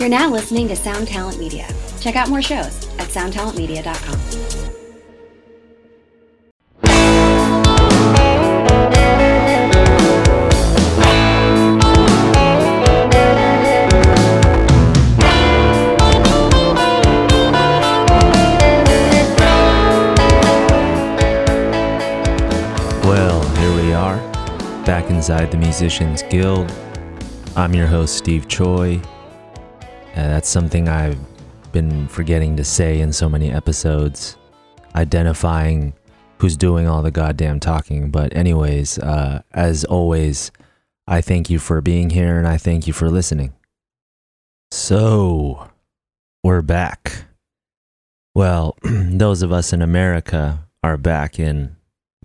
You're now listening to Sound Talent Media. Check out more shows at soundtalentmedia.com. Inside the Musicians Guild. I'm your host, Steve Choi. Uh, that's something I've been forgetting to say in so many episodes, identifying who's doing all the goddamn talking. But, anyways, uh, as always, I thank you for being here and I thank you for listening. So, we're back. Well, those of us in America are back in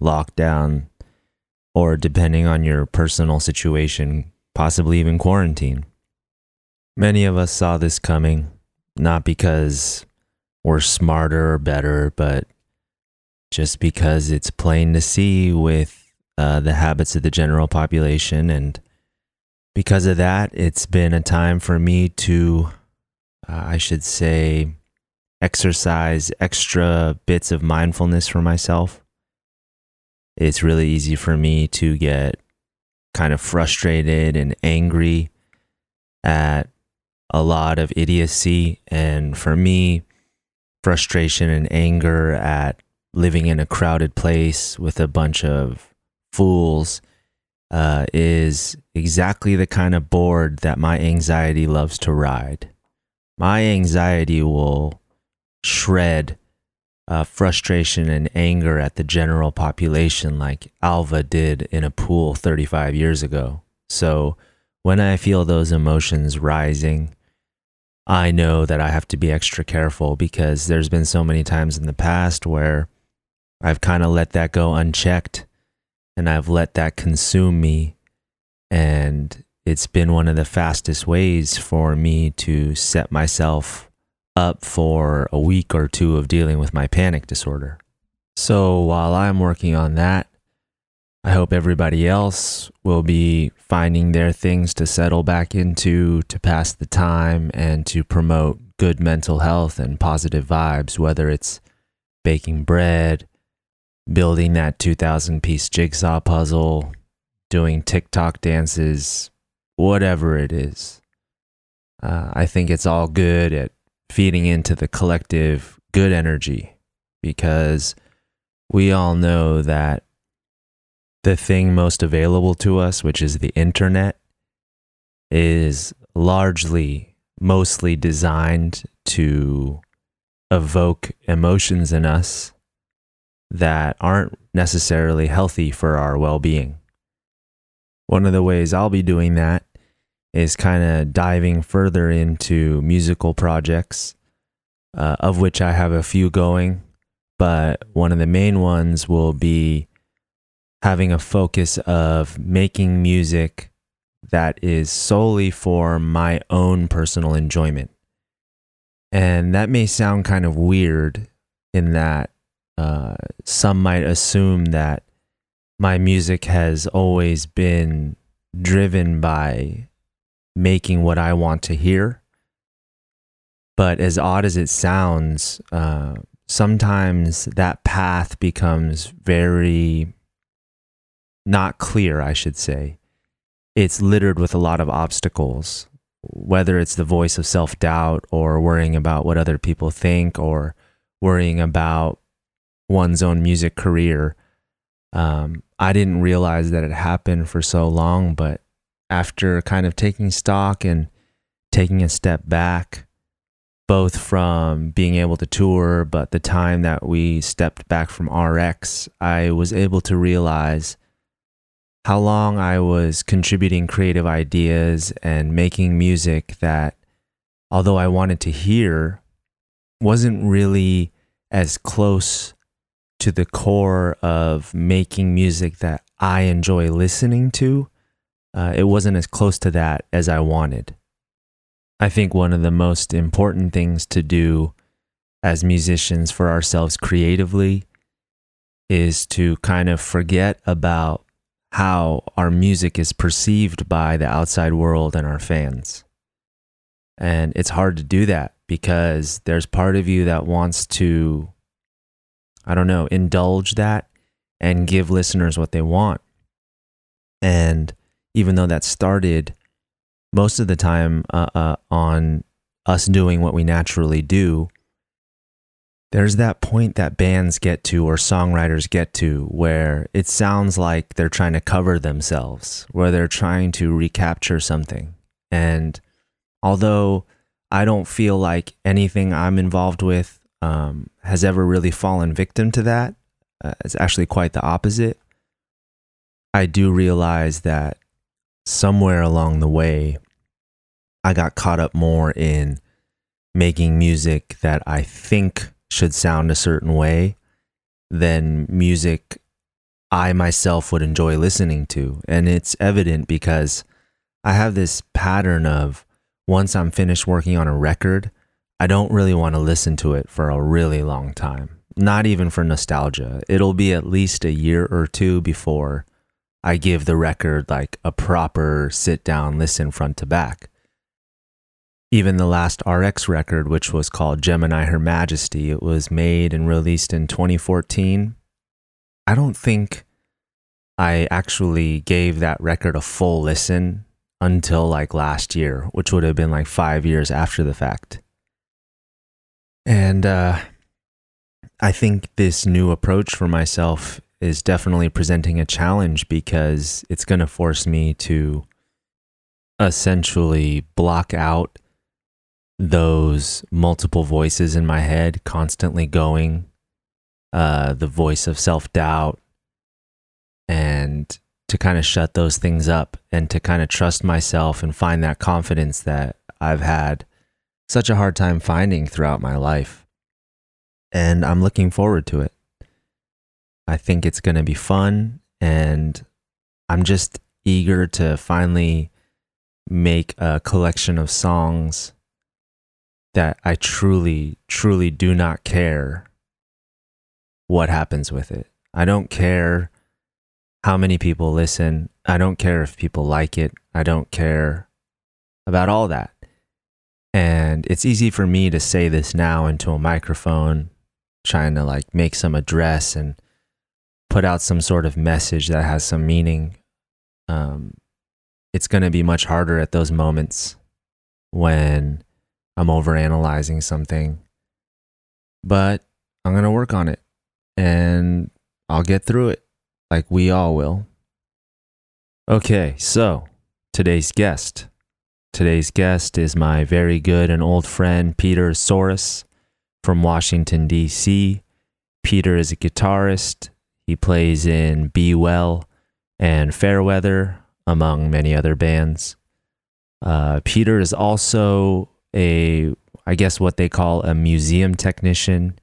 lockdown or depending on your personal situation, possibly even quarantine. Many of us saw this coming, not because we're smarter or better, but just because it's plain to see with uh, the habits of the general population. And because of that, it's been a time for me to, uh, I should say, exercise extra bits of mindfulness for myself it's really easy for me to get kind of frustrated and angry at a lot of idiocy. And for me, frustration and anger at living in a crowded place with a bunch of fools uh, is exactly the kind of board that my anxiety loves to ride. My anxiety will shred uh, frustration and anger at the general population like Alva did in a pool 35 years ago. So when I feel those emotions rising, I know that I have to be extra careful because there's been so many times in the past where I've kind of let that go unchecked and I've let that consume me. And it's been one of the fastest ways for me to set myself up for a week or two of dealing with my panic disorder. So while I'm working on that, I hope everybody else will be finding their things to settle back into to pass the time and to promote good mental health and positive vibes, whether it's baking bread, building that 2,000 piece jigsaw puzzle, doing TikTok dances, whatever it is. Uh, I think it's all good at feeding into the collective good energy because we all know that the thing most available to us, which is the internet, is largely, mostly designed to evoke emotions in us that aren't necessarily healthy for our well being. One of the ways I'll be doing that is kind of diving further into musical projects, uh, of which I have a few going. But one of the main ones will be having a focus of making music that is solely for my own personal enjoyment. And that may sound kind of weird in that uh, some might assume that my music has always been driven by making what I want to hear. But as odd as it sounds, uh, sometimes that path becomes very not clear, I should say. It's littered with a lot of obstacles, whether it's the voice of self doubt or worrying about what other people think or worrying about one's own music career. Um, I didn't realize that it happened for so long, but after kind of taking stock and taking a step back, both from being able to tour, but the time that we stepped back from RX, I was able to realize how long I was contributing creative ideas and making music that, although I wanted to hear, wasn't really as close to the core of making music that I enjoy listening to uh, it wasn't as close to that as I wanted. I think one of the most important things to do as musicians for ourselves creatively is to kind of forget about how our music is perceived by the outside world and our fans. And it's hard to do that because there's part of you that wants to, I don't know, indulge that and give listeners what they want. And even though that started most of the time uh, uh, on us doing what we naturally do, there's that point that bands get to or songwriters get to where it sounds like they're trying to cover themselves, where they're trying to recapture something. And although I don't feel like anything I'm involved with um, has ever really fallen victim to that, uh, it's actually quite the opposite. I do realize that somewhere along the way, I got caught up more in making music that I think should sound a certain way than music I myself would enjoy listening to. And it's evident because I have this pattern of once I'm finished working on a record, I don't really want to listen to it for a really long time. Not even for nostalgia. It'll be at least a year or two before I give the record like a proper sit down listen front to back. Even the last RX record, which was called Gemini Her Majesty, it was made and released in 2014. I don't think I actually gave that record a full listen until like last year, which would have been like five years after the fact. And uh, I think this new approach for myself is definitely presenting a challenge because it's going to force me to essentially block out those multiple voices in my head constantly going uh, the voice of self doubt and to kind of shut those things up and to kind of trust myself and find that confidence that I've had such a hard time finding throughout my life. And I'm looking forward to it. I think it's going to be fun and I'm just eager to finally make a collection of songs that I truly, truly do not care what happens with it. I don't care how many people listen. I don't care if people like it. I don't care about all that. And it's easy for me to say this now into a microphone, trying to like make some address and put out some sort of message that has some meaning. Um, it's going to be much harder at those moments when I'm overanalyzing something. But I'm going to work on it and I'll get through it like we all will. Okay, so today's guest. Today's guest is my very good and old friend Peter Tsouras from Washington, D.C. Peter is a guitarist. He plays in Be Well and Fairweather, among many other bands. Uh, Peter is also a, I guess, what they call a museum technician.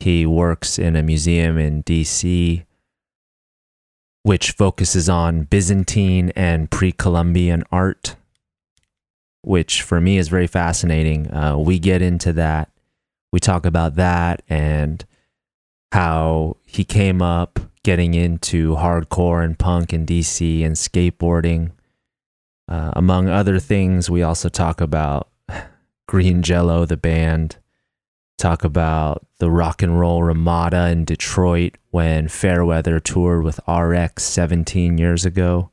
He works in a museum in DC, which focuses on Byzantine and pre Columbian art, which for me is very fascinating. Uh, we get into that. We talk about that and how he came up getting into hardcore and punk in DC and skateboarding. Uh, among other things, we also talk about Green Jello, the band. Talk about the rock and roll Ramada in Detroit when Fairweather toured with RX 17 years ago.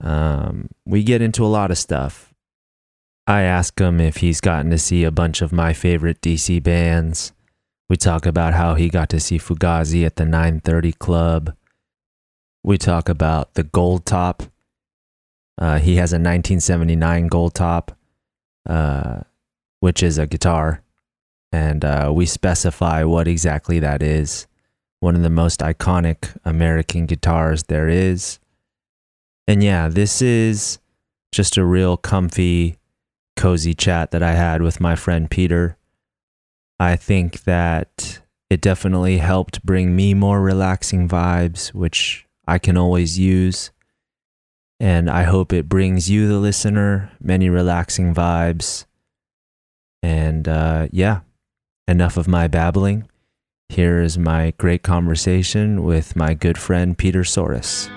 Um, we get into a lot of stuff. I ask him if he's gotten to see a bunch of my favorite DC bands. We talk about how he got to see Fugazi at the 930 Club. We talk about the Gold Top. Uh, he has a 1979 Gold Top uh, which is a guitar. And uh, we specify what exactly that is. One of the most iconic American guitars there is. And yeah, this is just a real comfy, cozy chat that I had with my friend Peter. I think that it definitely helped bring me more relaxing vibes, which I can always use. And I hope it brings you, the listener, many relaxing vibes. And uh, yeah, enough of my babbling. Here is my great conversation with my good friend Peter Tsouras.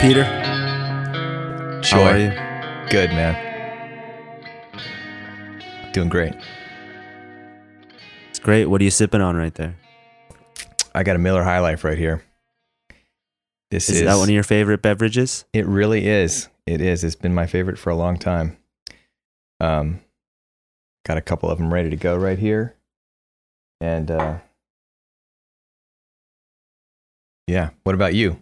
Peter, Joy. how are you? Good, man. Doing great. It's great. What are you sipping on right there? I got a Miller High Life right here. This Is, is, that one of your favorite beverages? It really is. It is. It's been my favorite for a long time. Um, got a couple of them ready to go right here, and uh, yeah. What about you?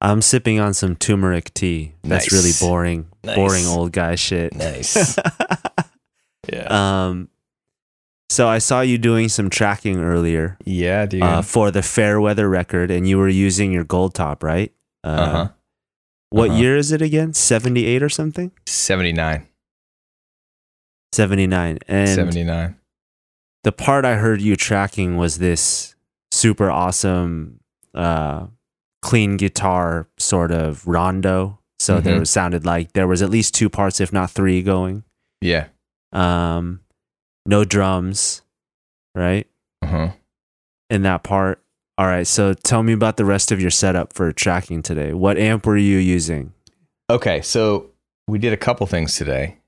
I'm sipping on some turmeric tea. That's really boring, Nice. boring old guy shit. Nice. yeah. um, so I saw you doing some tracking earlier yeah, dude. uh, for the Fairweather record, and you were using your gold top, right? Uh, uh huh. What Uh-huh. year is it again? 78 or something? Seventy nine. 79. And Seventy nine. the part I heard you tracking was this super awesome, uh, clean guitar sort of rondo. So there Mhm. was, sounded like there was at least two parts, if not three, going. Yeah. Um, no drums, right? Uh huh. In that part. All right. So tell me about the rest of your setup for tracking today. What amp were you using? Okay, so we did a couple things today.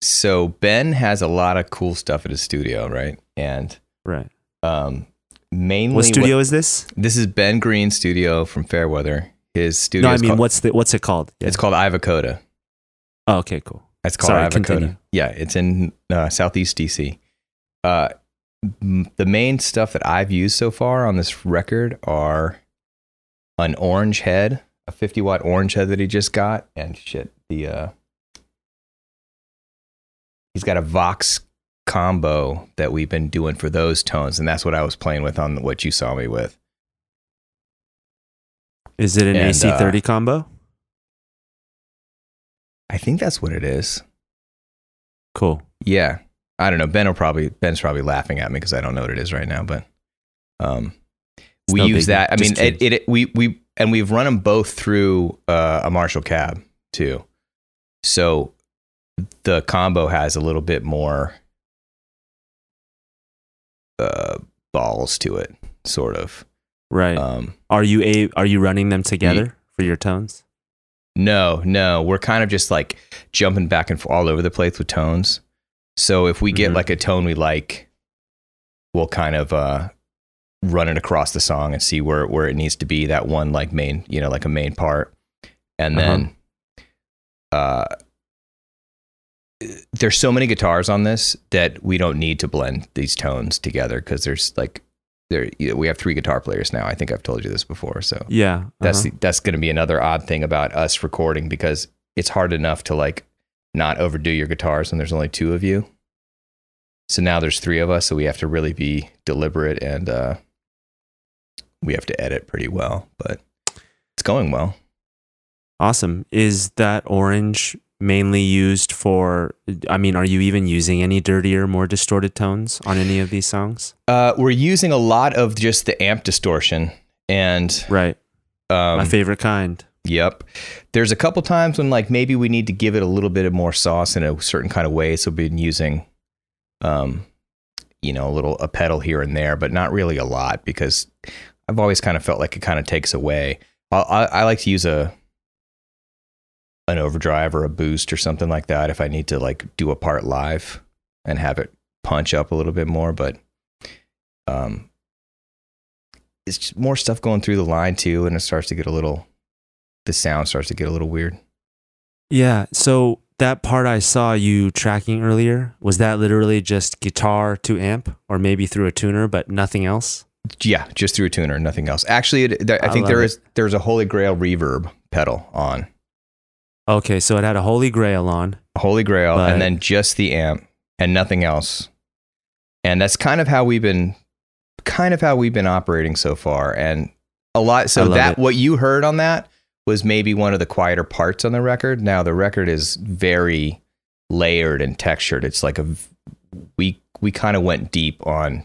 So Ben has a lot of cool stuff at his studio, right? And Right. um, mainly What studio is this? this is Ben Green's studio from Fairweather. His studio. No, I mean, called, what's the what's it called? Yeah. it's called Ivacoda. oh, okay, cool. It's called Sorry, continue. Yeah, it's in uh, southeast DC. Uh, m- the main stuff that I've used so far on this record are an orange head, a 50 watt orange head that he just got, and shit, the uh, he's got a Vox combo that we've been doing for those tones, and that's what I was playing with on what you saw me with. Is it an AC30 combo? I think that's what it is. Cool. Yeah. I don't know. Ben will probably Ben's probably laughing at me because I don't know what it is right now, but um we no use that. I mean it, curious. it we we and we've run them both through uh, a Marshall cab too. So the combo has a little bit more uh balls to it, sort of. Right. Um Are you a are you running them together for your tones? No, no, we're kind of just like jumping back and forth all over the place with tones. So if we get Mhm. like a tone we like, we'll kind of uh, run it across the song and see where where it needs to be. That one like main, you know, like a main part, and then uh, there's so many guitars on this that we don't need to blend these tones together because there's like there you know, we have three guitar players now. I think I've told you this before, so Yeah. that's uh-huh. the, that's going to be another odd thing about us recording because it's hard enough to like not overdo your guitars when there's only two of you. So now there's three of us, so we have to really be deliberate and uh, we have to edit pretty well, but it's going well. awesome. Is that orange mainly used for I mean, are you even using any dirtier, more distorted tones on any of these songs? Uh, we're using a lot of just the amp distortion and Right. um, My favorite kind. Yep. There's a couple times when like maybe we need to give it a little bit of more sauce in a certain kind of way. So we've been using, um, you know, a little a pedal here and there, but not really a lot because I've always kind of felt like it kind of takes away. I, I, I like to use a an overdrive or a boost or something like that if I need to like do a part live and have it punch up a little bit more. But um, it's just more stuff going through the line too, and it starts to get a little the sound starts to get a little weird. Yeah. So that part I saw you tracking earlier, was that literally just guitar to amp or maybe through a tuner, but nothing else? Yeah, just through a tuner, nothing else. Actually, it, there, I I think there it. is there's a Holy Grail reverb pedal on Okay, so it had a holy grail on. Holy Grail, But- and then just the amp and nothing else. And that's kind of how we've been, kind of how we've been operating so far. And a lot. So that it. what you heard on that was maybe one of the quieter parts on the record. Now the record is very layered and textured. It's like a we we kind of went deep on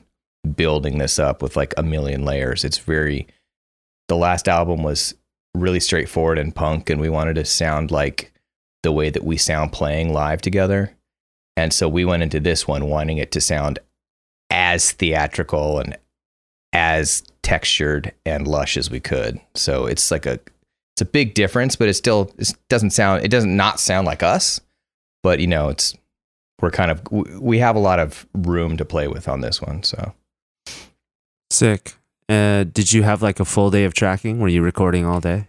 building this up with like a million layers. It's very the last album was really straightforward and punk and we wanted to sound like the way that we sound playing live together. And so we went into this one wanting it to sound as theatrical and as textured and lush as we could. So it's like a it's a big difference, but it still it doesn't sound it doesn't not sound like us. But you know, it's we're kind of we have a lot of room to play with on this one. So Sick. Uh, did you have like a full day of tracking? Were you recording all day?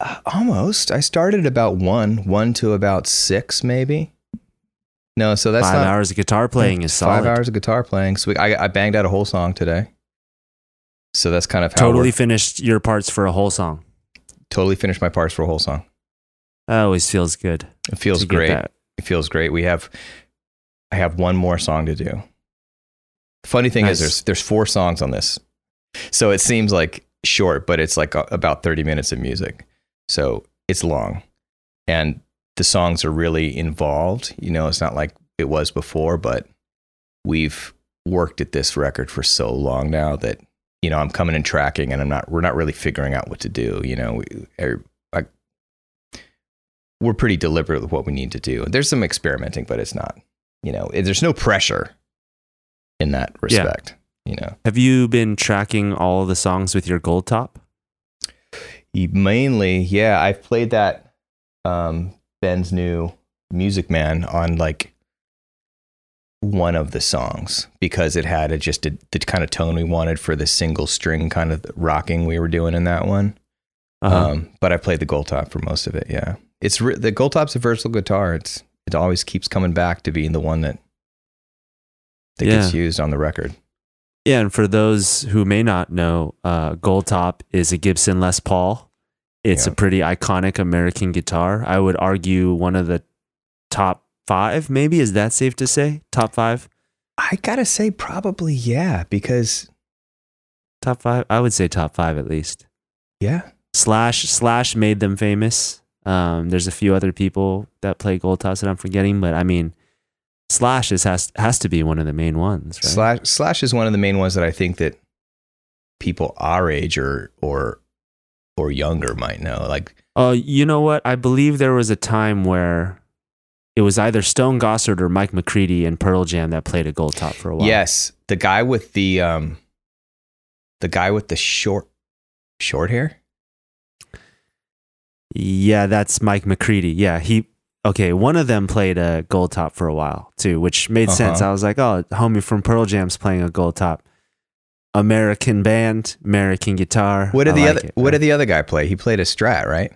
uh, almost. I started about one, one to about six, maybe. No, so that's five not hours of guitar playing is solid. five hours of guitar playing. So we, I, I banged out a whole song today. So that's kind of how Totally finished your parts for a whole song. totally finished my parts for a whole song. That always feels good. It feels great. It feels great. We have, I have one more song to do. Funny thing Nice. is, there's there's four songs on this, so it seems like short, but it's like about 30 minutes of music, so it's long, and the songs are really involved. You know, it's not like it was before, but we've worked at this record for so long now that you know I'm coming and tracking, and I'm not. We're not really figuring out what to do. You know, we, er, I, we're pretty deliberate with what we need to do. There's some experimenting, but it's not. You know, there's no pressure in that respect. You know, Have you been tracking all the songs with your gold top? Mainly, yeah, I've played that um, Ben's new Music Man on like one of the songs because it had a, just a, the kind of tone we wanted for the single string kind of rocking we were doing in that one. Uh-huh. Um, but I played the gold top for most of it. Yeah, it's re- the gold top's a versatile guitar. It's it always keeps coming back to being the one that that gets used on the record. Yeah, and for those who may not know, uh, Gold Top is a Gibson Les Paul. It's Yeah. a pretty iconic American guitar. I would argue one of the top five, maybe. Is that safe to say? Top five? I gotta say, probably yeah, because Top five? I would say top five at least. yeah, Slash Slash made them famous. Um, there's a few other people that play Gold Tops that I'm forgetting, but I mean, Slash is, has has to be one of the main ones, right? Slash Slash is one of the main ones that I think that people our age or or or younger might know. Like Oh, you know what? I believe there was a time where it was either Stone Gossard or Mike McCready and Pearl Jam that played a gold top for a while. yes, the guy with the um the guy with the short short hair. Yeah, that's Mike McCready. Yeah, he okay, one of them played a gold top for a while too, which made sense. Uh-huh. I was like, "Oh, homie from Pearl Jam's playing a gold top." American band, American guitar. What did I the like other it, What did the other guy play? He played a Strat, right?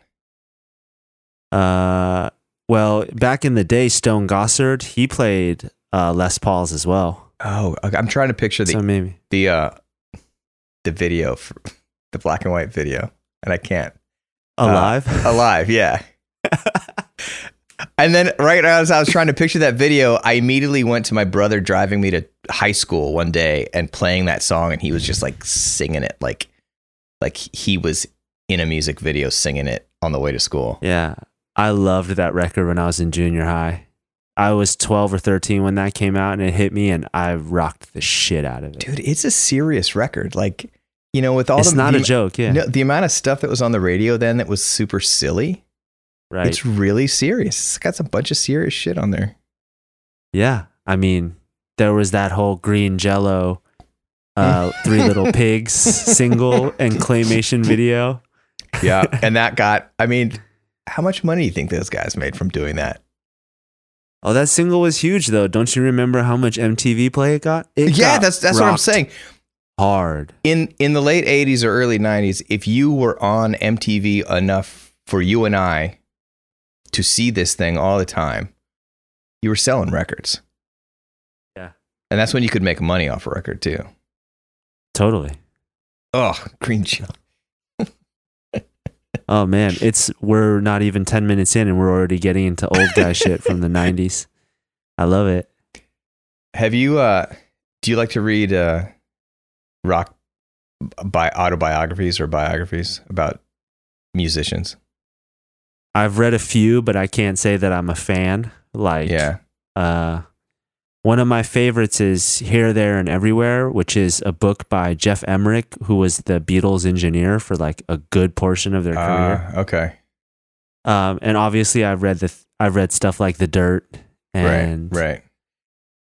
Uh well, back in the day Stone Gossard, he played uh Les Pauls as well. Oh, okay, I'm trying to picture the so maybe the uh the video for the black and white video, and I can't. alive. Alive, yeah. and then right as I was trying to picture that video, I immediately went to my brother driving me to high school one day and playing that song, and he was just like singing it, like like he was in a music video singing it on the way to school. Yeah. I loved that record when I was in junior high. I was 12 or 13 when that came out and it hit me and I rocked the shit out of it. Dude, it's a serious record. Like, you know, with all it's the not the, a joke, yeah. No, the amount of stuff that was on the radio then that was super silly. Right. It's really serious. It's got some bunch of serious shit on there. yeah. I mean, there was that whole green jello uh, Three Little Pigs single and claymation video. Yeah. and that got, I mean, how much money do you think those guys made from doing that? Oh, that single was huge though. Don't you remember how much MTV play it got? It yeah, got that's that's what I'm saying. Hard. In in the late 80s or early 90s, if you were on MTV enough for you and I to see this thing all the time, you were selling records. Yeah. And that's when you could make money off a record too. Totally. Oh, green chill. Oh man, it's we're not even 10 minutes in and we're already getting into old guy shit from the 90s. I love it. Have you uh do you like to read uh rock by autobiographies or biographies about musicians? I've read a few, but I can't say that I'm a fan. Like, Yeah. uh, one of my favorites is Here, There, and Everywhere, which is a book by Geoff Emerick, who was the Beatles engineer for like a good portion of their career. Uh, okay. Um, and obviously, I've read the I've read stuff like The Dirt, and right.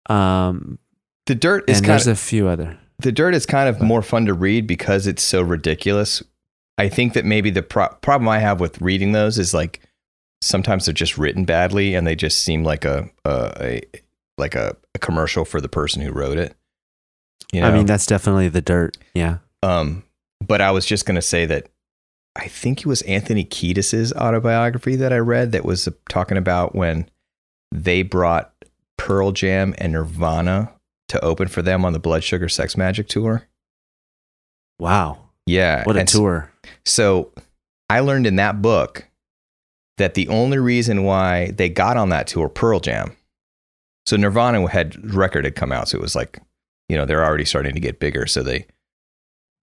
Right. um, The dirt is and kind there's of a few other. The Dirt is kind of more fun to read because it's so ridiculous. I think that maybe the pro- problem I have with reading those is like sometimes they're just written badly and they just seem like a, a, a like a, a commercial for the person who wrote it. You know? I mean, that's definitely the dirt. Yeah. Um, but I was just going to say that I think it was Anthony Kiedis's autobiography that I read that was talking about when they brought Pearl Jam and Nirvana to open for them on the Blood Sugar Sex Magik tour. Wow. Yeah. What a and tour. So I learned in that book that the only reason why they got on that tour, Pearl Jam. So Nirvana had record had come out, so it was like, you know, they're already starting to get bigger. So they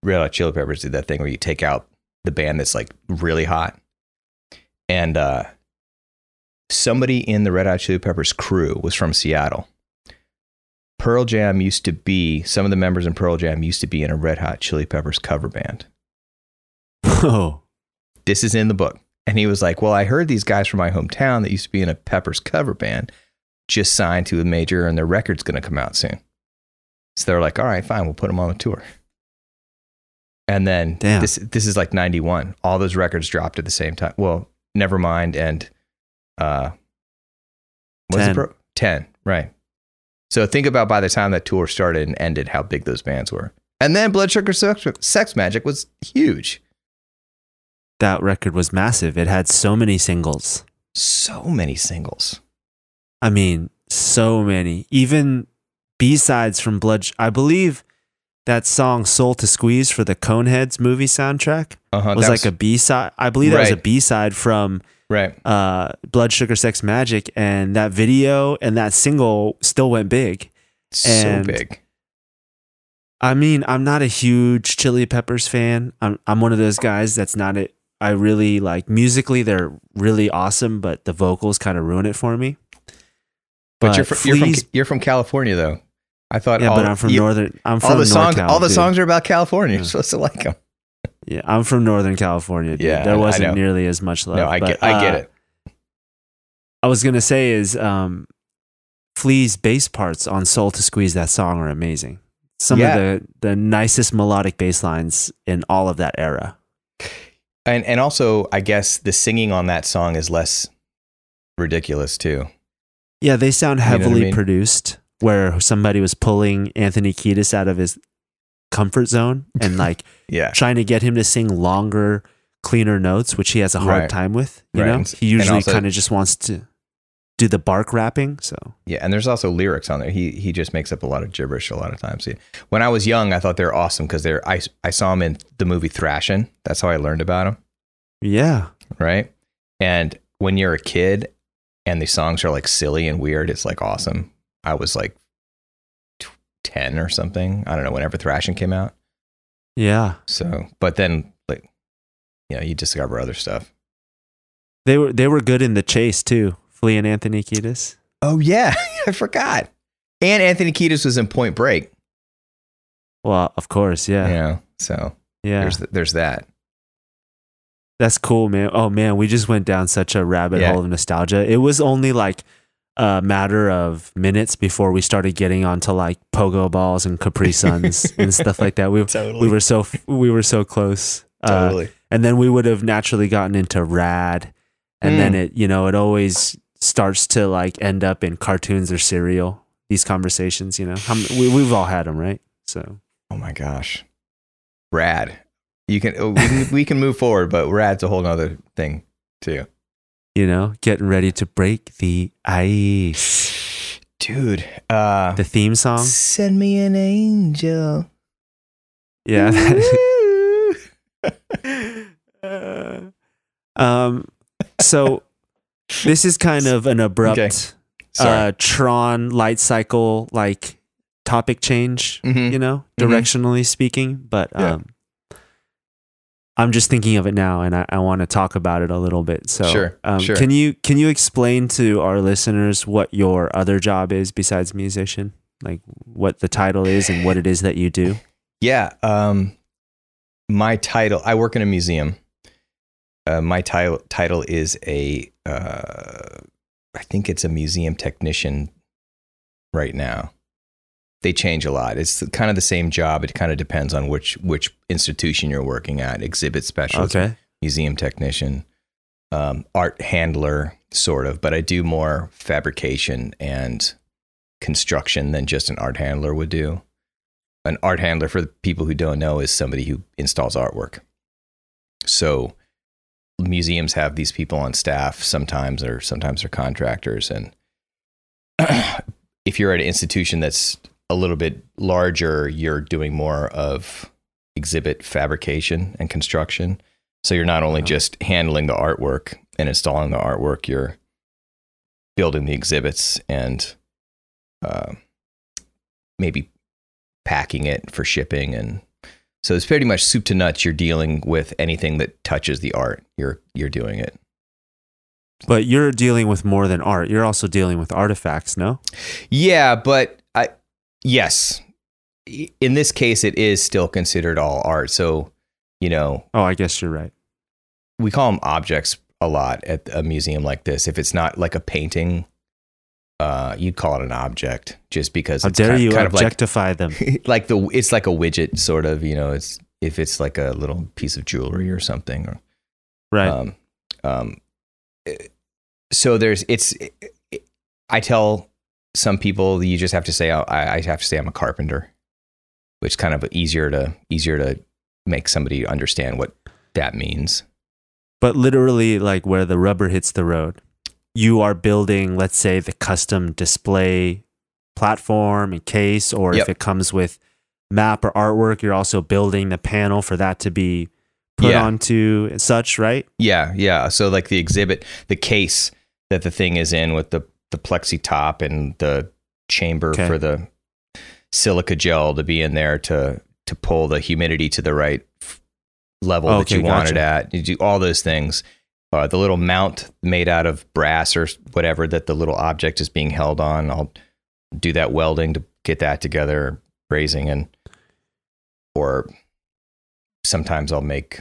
Red Hot Chili Peppers did that thing where you take out the band that's like really hot, and uh, somebody in the Red Hot Chili Peppers crew was from Seattle. Pearl Jam used to be some of the members in Pearl Jam used to be in a Red Hot Chili Peppers cover band. Oh, this is in the book. And he was like, Well, I heard these guys from my hometown that used to be in a Peppers cover band just signed to a major and their record's going to come out soon. So they're like, All right, fine, we'll put them on the tour. And then Damn. this this is like 91. All those records dropped at the same time. Well, never mind. and uh what was it, 10. bro? 10, right. So think about by the time that tour started and ended how big those bands were. And then Blood Sugar Sex, Sex Magik was huge. that record was massive. It had so many singles. So many singles. I mean, so many. Even B sides from Blood. I believe that song "Soul to Squeeze" for the Coneheads movie soundtrack Uh-huh, was like a B side. I believe that was a B-side from right. uh, "Blood Sugar Sex Magik," and that video and that single still went big. So And- big. I mean, I'm not a huge Chili Peppers fan. I'm I'm one of those guys that's not it. I really like musically they're really awesome, but the vocals kind of ruin it for me. But, you're, from, you're from you're from California though. I thought yeah, all, but I'm from you- northern. I'm from all the songs all the dude. songs are about California. You're supposed to like them. Yeah, I'm from Northern California. Dude. Yeah, there wasn't nearly as much love. No, I but, get I get uh, it. I was gonna say is um, Flea's bass parts on "Soul to Squeeze" that song are amazing. Some Yeah. of the the nicest melodic bass lines in all of that era. And and also I guess the singing on that song is less ridiculous too. Yeah, they sound You know I heavily mean? produced, where somebody was pulling Anthony Kiedis out of his comfort zone and like Yeah. trying to get him to sing longer, cleaner notes, which he has a hard Right. time with. You Right. know, he usually kind of just wants to do the bark rapping. So Yeah, and there's also lyrics on there. He he just makes up a lot of gibberish a lot of times. When I was young, I thought they were awesome because they're I I saw him in the movie Thrashin'. That's how I learned about him. yeah, right? And when you're a kid and the songs are like silly and weird, it's like awesome. I was like 10 or something. I don't know, whenever Thrashin' came out. yeah, So, but then like, you know, you discover other stuff. they were they were good in the chase too. Flea and Anthony Kiedis. Oh, yeah. I forgot. And Anthony Kiedis was in Point Break. Well, of course, You yeah, know, so yeah. there's, there's that. That's cool, man. Oh man, we just went down such a rabbit Yeah. hole of nostalgia. It was only like a matter of minutes before we started getting onto like pogo balls and Capri Suns and stuff like that. We Totally. we were so we were so close. Uh, totally. and then we would have naturally gotten into rad, and then Mm. it you know it always starts to like end up in cartoons or cereal. These conversations, you know, How, we we've all had them, right? So oh my gosh. Rad. You can, oh, we can, we can move forward, but rad's a whole other thing too. You know, getting ready to break the ice. Dude, uh, The theme song, Send me an angel. yeah. Um, so this is kind of an abrupt Okay. Uh, Tron light cycle like topic change, Mhm. you know, Mhm. directionally speaking. But Yeah. I'm just thinking of it now, and I, I want to talk about it a little bit. So, Sure, um, sure. can you can you explain to our listeners what your other job is besides musician? Like what the title is and what it is that you do? yeah. Um, my title, I work in a museum. Uh, my title title is a, uh, I think it's a museum technician right now. They change a lot. It's kind of the same job. It kind of depends on which which institution you're working at. Exhibit specialist, Okay. museum technician, um, art handler, sort of. But I do more fabrication and construction than just an art handler would do. An art handler, for the people who don't know, is somebody who installs artwork. So museums have these people on staff sometimes, or sometimes they're contractors. And if you're at an institution that's a little bit larger, you're doing more of exhibit fabrication and construction. So you're not only just handling the artwork and installing the artwork, you're building the exhibits and uh, maybe packing it for shipping and so it's pretty much soup to nuts you're dealing with anything that touches the art you're you're doing it But you're dealing with more than art. You're also dealing with artifacts, no? yeah but yes in this case it is still considered all art so you know Oh, I guess you're right. we call them objects a lot at a museum like this if it's not like a painting uh, you'd call it an object just because How it's dare ki- you kind of like objectify them? like the it's like a widget sort of you know it's if it's like a little piece of jewelry or something or Right. um um eh, so there's it's i tell some people you just have to say oh, i i have to say i'm a carpenter which is kind of easier to easier to make somebody understand what that means but literally, like where the rubber hits the road, you are building, let's say, the custom display platform and case, or Yep. if it comes with map or artwork, you're also building the panel for that to be put Yeah. onto such, right? Yeah, yeah. So like the exhibit, the case that the thing is in with the the plexi top and the chamber Okay. for the silica gel to be in there to to pull the humidity to the right f- level that Okay, you want it at. You do all those things. Uh, the little mount made out of brass or whatever that the little object is being held on. I'll do that welding to get that together, brazing, and or sometimes I'll make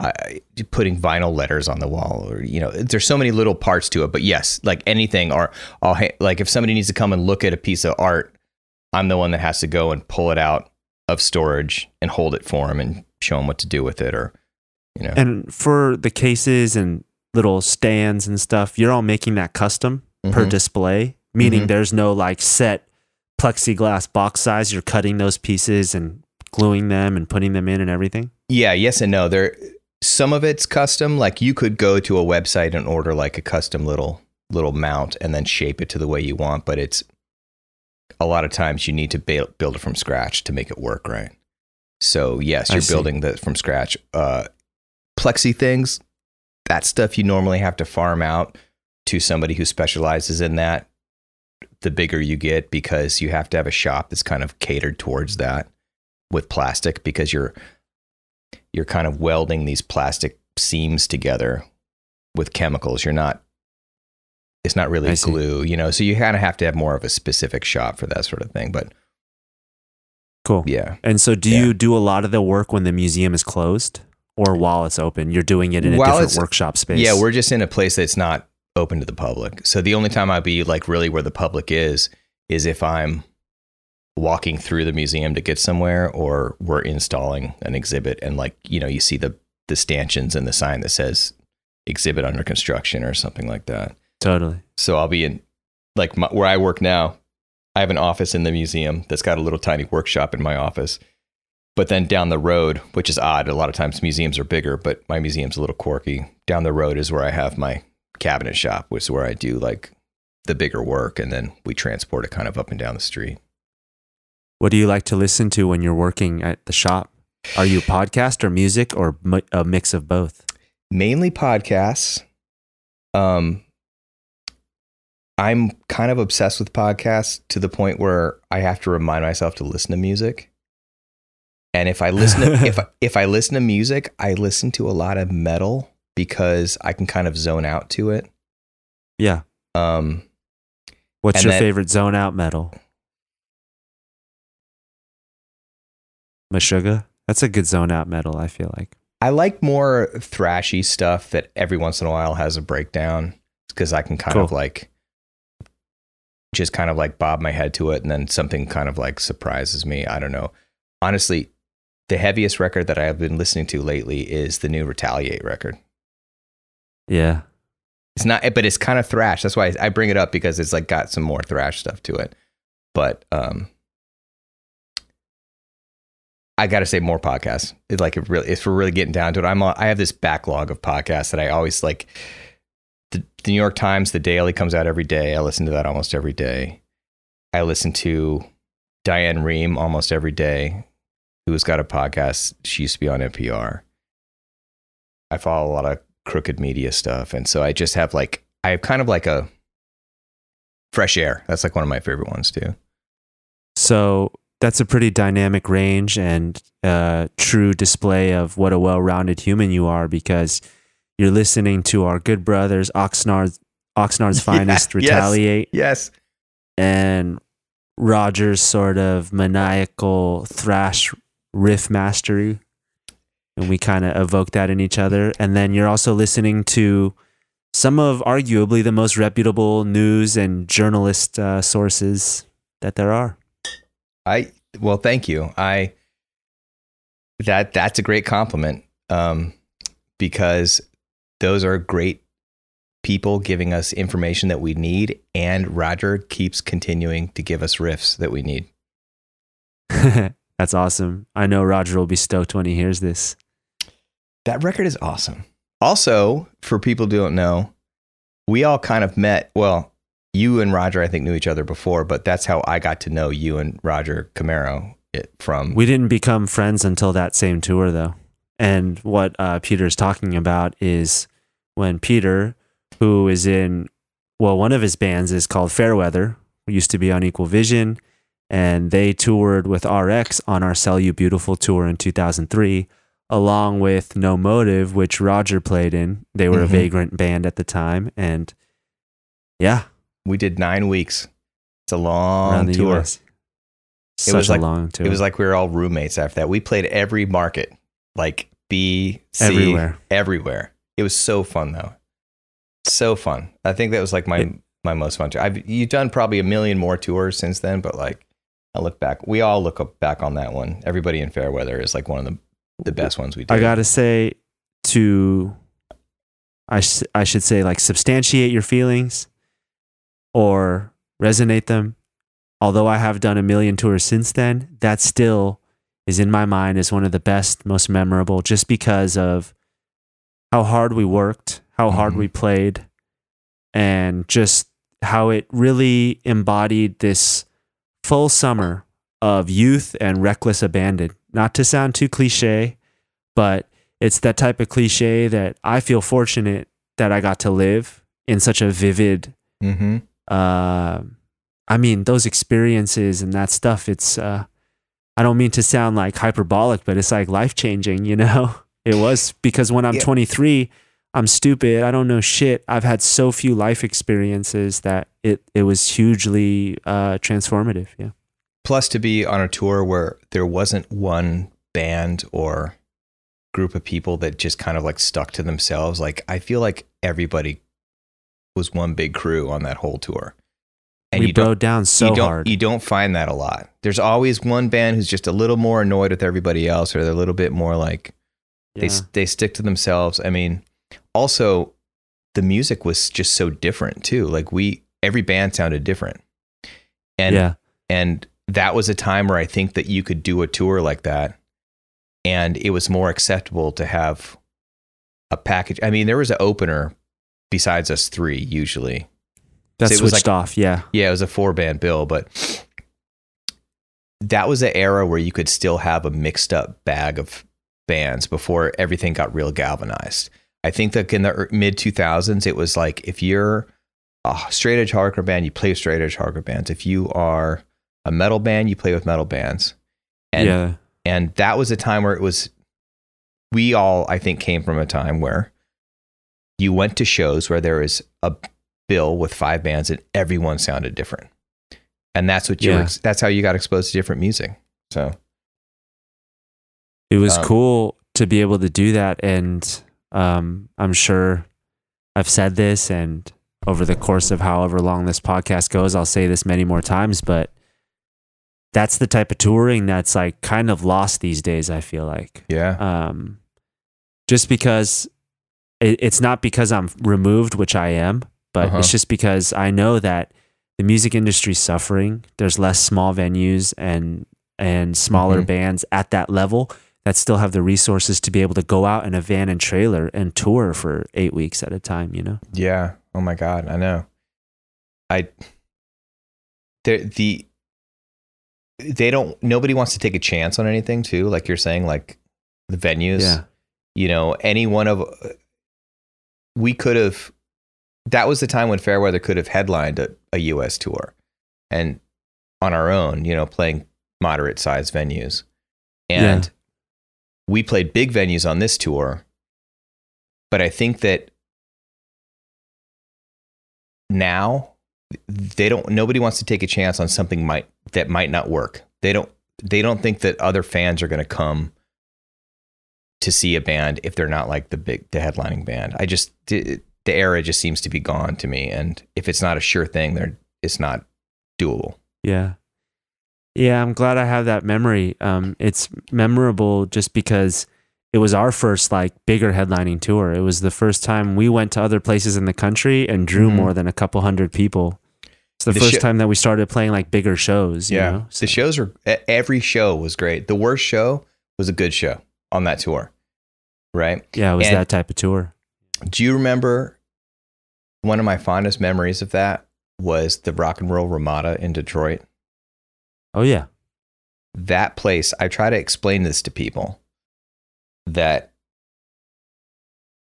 I, putting vinyl letters on the wall or you know there's so many little parts to it but yes like anything or I'll ha- like if somebody needs to come and look at a piece of art I'm the one that has to go and pull it out of storage and hold it for them and show them what to do with it or you know And for the cases and little stands and stuff, you're all making that custom per Mhm. display, meaning Mhm. there's no like set plexiglass box size. You're cutting those pieces and gluing them and putting them in and everything. Yeah, yes and no. There some of it's custom. Like you could go to a website and order like a custom little little mount and then shape it to the way you want, but it's a lot of times you need to build it from scratch to make it work right. So yes, you're building that from scratch. Uh, plexi things, that stuff you normally have to farm out to somebody who specializes in that. The bigger you get, because you have to have a shop that's kind of catered towards that with plastic, because you're you're kind of welding these plastic seams together with chemicals. You're not it's not really I see. glue, you know. So you kind of have to have more of a specific shop for that sort of thing. But Cool. yeah, And so, do Yeah. you do a lot of the work when the museum is closed, or while it's open? You're doing it in a different workshop space. yeah, we're just in a place that's not open to the public. So the only time I'd be like really where the public is is if I'm walking through the museum to get somewhere, or we're installing an exhibit, and like you know, you see the the stanchions and the sign that says exhibit under construction or something like that. totally. So I'll be in like my, where I work now. I have an office in the museum that's got a little tiny workshop in my office. But then down the road, which is odd, a lot of times museums are bigger, but my museum's a little quirky. Down the road is where I have my cabinet shop, which is where I do like the bigger work, and then we transport it kind of up and down the street. What do you like to listen to when you're working at the shop? Are you podcast or music or mi- a mix of both? Mainly podcasts. Um, I'm kind of obsessed with podcasts to the point where I have to remind myself to listen to music. And if I listen to, if I, if I listen to music, I listen to a lot of metal because I can kind of zone out to it. Yeah. Um, What's your then- favorite zone out metal? Meshuggah? That's a good zone out metal, I feel like. I like more thrashy stuff that every once in a while has a breakdown because I can kind of like just kind of like bob my head to it and then something kind of like surprises me. I don't know. Honestly, the heaviest record that I have been listening to lately is the new Retaliate record. Yeah. It's not, but it's kind of thrash. That's why I bring it up because it's like got some more thrash stuff to it. But um, I got to say more podcasts. It like it really, if we're really getting down to it, I'm I have this backlog of podcasts that I always like. The, the New York Times, the Daily comes out every day. I listen to that almost every day. I listen to Diane Rehm almost every day, who's got a podcast. She used to be on NPR. I follow a lot of crooked media stuff, and so I just have like I have kind of like a fresh air. That's like one of my favorite ones too. So that's a pretty dynamic range and uh, true display of what a well-rounded human you are because you're listening to our good brothers Oxnard's Oxnard's finest Yeah, yes. retaliate. Yes, and Roger's sort of maniacal thrash riff mastery. And we kind of evoke that in each other. And then you're also listening to some of arguably the most reputable news and journalist uh, sources that there are I well, thank you. I that that's a great compliment um, because those are great people giving us information that we need, and Roger keeps continuing to give us riffs that we need. That's awesome. I know Roger will be stoked when he hears this. That record is awesome. Also, for people who don't know, we all kind of met. Well, you and Roger, I think, knew each other before, but that's how I got to know you and Roger Camaro it, from. We didn't become friends until that same tour, though. And what uh, Peter's talking about is when Peter, who is in, well, one of his bands is called Fairweather, used to be on Equal Vision, and they toured with RX on our Sell You Beautiful tour in 2003, along with No Motive, which Roger played in. They were Mhm. a vagrant band at the time. And yeah, we did nine weeks. It's a long tour. US. Such was a like- long tour. It was like we were all roommates after that. We played every market, like B, C, Everywhere. everywhere. It was so fun though. So fun. I think that was like my It- my most fun tour. I've you've done probably a million more tours since then, but like I look back, we all look back on that one. Everybody in Fairweather is like one of the the best ones we did. I gotta say to I sh- I should say like substantiate your feelings or resonate them. Although I have done a million tours since then, that still is in my mind as one of the best, most memorable, just because of how hard we worked, how hard Mhm. we played, and just how it really embodied this full summer of youth and reckless abandon. Not to sound too cliche, but it's that type of cliche that I feel fortunate that I got to live in such a vivid. mm-hmm. Uh, I mean, those experiences and that stuff. It's. Uh, I don't mean to sound like hyperbolic, but it's like life changing. You know, it was because when I'm Yeah. 23, I'm stupid. I don't know shit. I've had so few life experiences that it it was hugely uh, transformative. Yeah. Plus to be on a tour where there wasn't one band or group of people that just kind of like stuck to themselves. Like I feel like everybody was one big crew on that whole tour. And we you broke down so you hard. you don't find that a lot. There's always one band who's just a little more annoyed with everybody else, or they're a little bit more like they they stick to themselves. I mean, also the music was just so different too. Like we every band sounded different, and yeah. and that was a time where I think that you could do a tour like that, and it was more acceptable to have a package. I mean, there was an opener besides us three usually. That was switched off. Yeah. Yeah, it was a four band bill, but that was an era where you could still have a mixed up bag of bands before everything got real galvanized. I think that in the mid 2000s, it was like if you're a straight edge hardcore band, you play straight edge hardcore bands. If you are a metal band, you play with metal bands. And, yeah. and that was a time where it was, we all, I think, came from a time where you went to shows where there was a bill with five bands and everyone sounded different. And that's what you Yeah. were, that's how you got exposed to different music. So It was Um, cool to be able to do that. And um, I'm sure I've said this and over the course of however long this podcast goes. I'll say this many more times, but that's the type of touring that's like kind of lost these days. I feel like, Yeah. um, just because it, it's not because I'm removed, which I am, but Uh-huh. it's just because I know that the music industry's suffering. There's less small venues and and smaller Mhm. bands at that level that still have the resources to be able to go out in a van and trailer and tour for eight weeks at a time. You know? Yeah. Oh my God. I know. I the the they don't nobody wants to take a chance on anything too. Like you're saying, like the venues. Yeah. You know, any one of we could have that was the time when Fairweather could have headlined a, a US tour and on our own, you know, playing moderate sized venues. And Yeah. we played big venues on this tour. But I think that now they don't nobody wants to take a chance on something might that might not work. They don't they don't think that other fans are going to come to see a band if they're not like the big the headlining band. I just the, the era just seems to be gone to me and if it's not a sure thing there it's not doable. Yeah. Yeah, I'm glad I have that memory. Um, it's memorable just because it was our first like bigger headlining tour. It was the first time we went to other places in the country and drew Mhm. more than a couple hundred people. It's the, The first sho- time that we started playing like bigger shows. You know? The shows were every show was great. The worst show was a good show on that tour. Right? yeah, it was and- that type of tour. Do you remember one of my fondest memories of that was the Rock and Roll Ramada in Detroit? Oh yeah, That place, I try to explain this to people that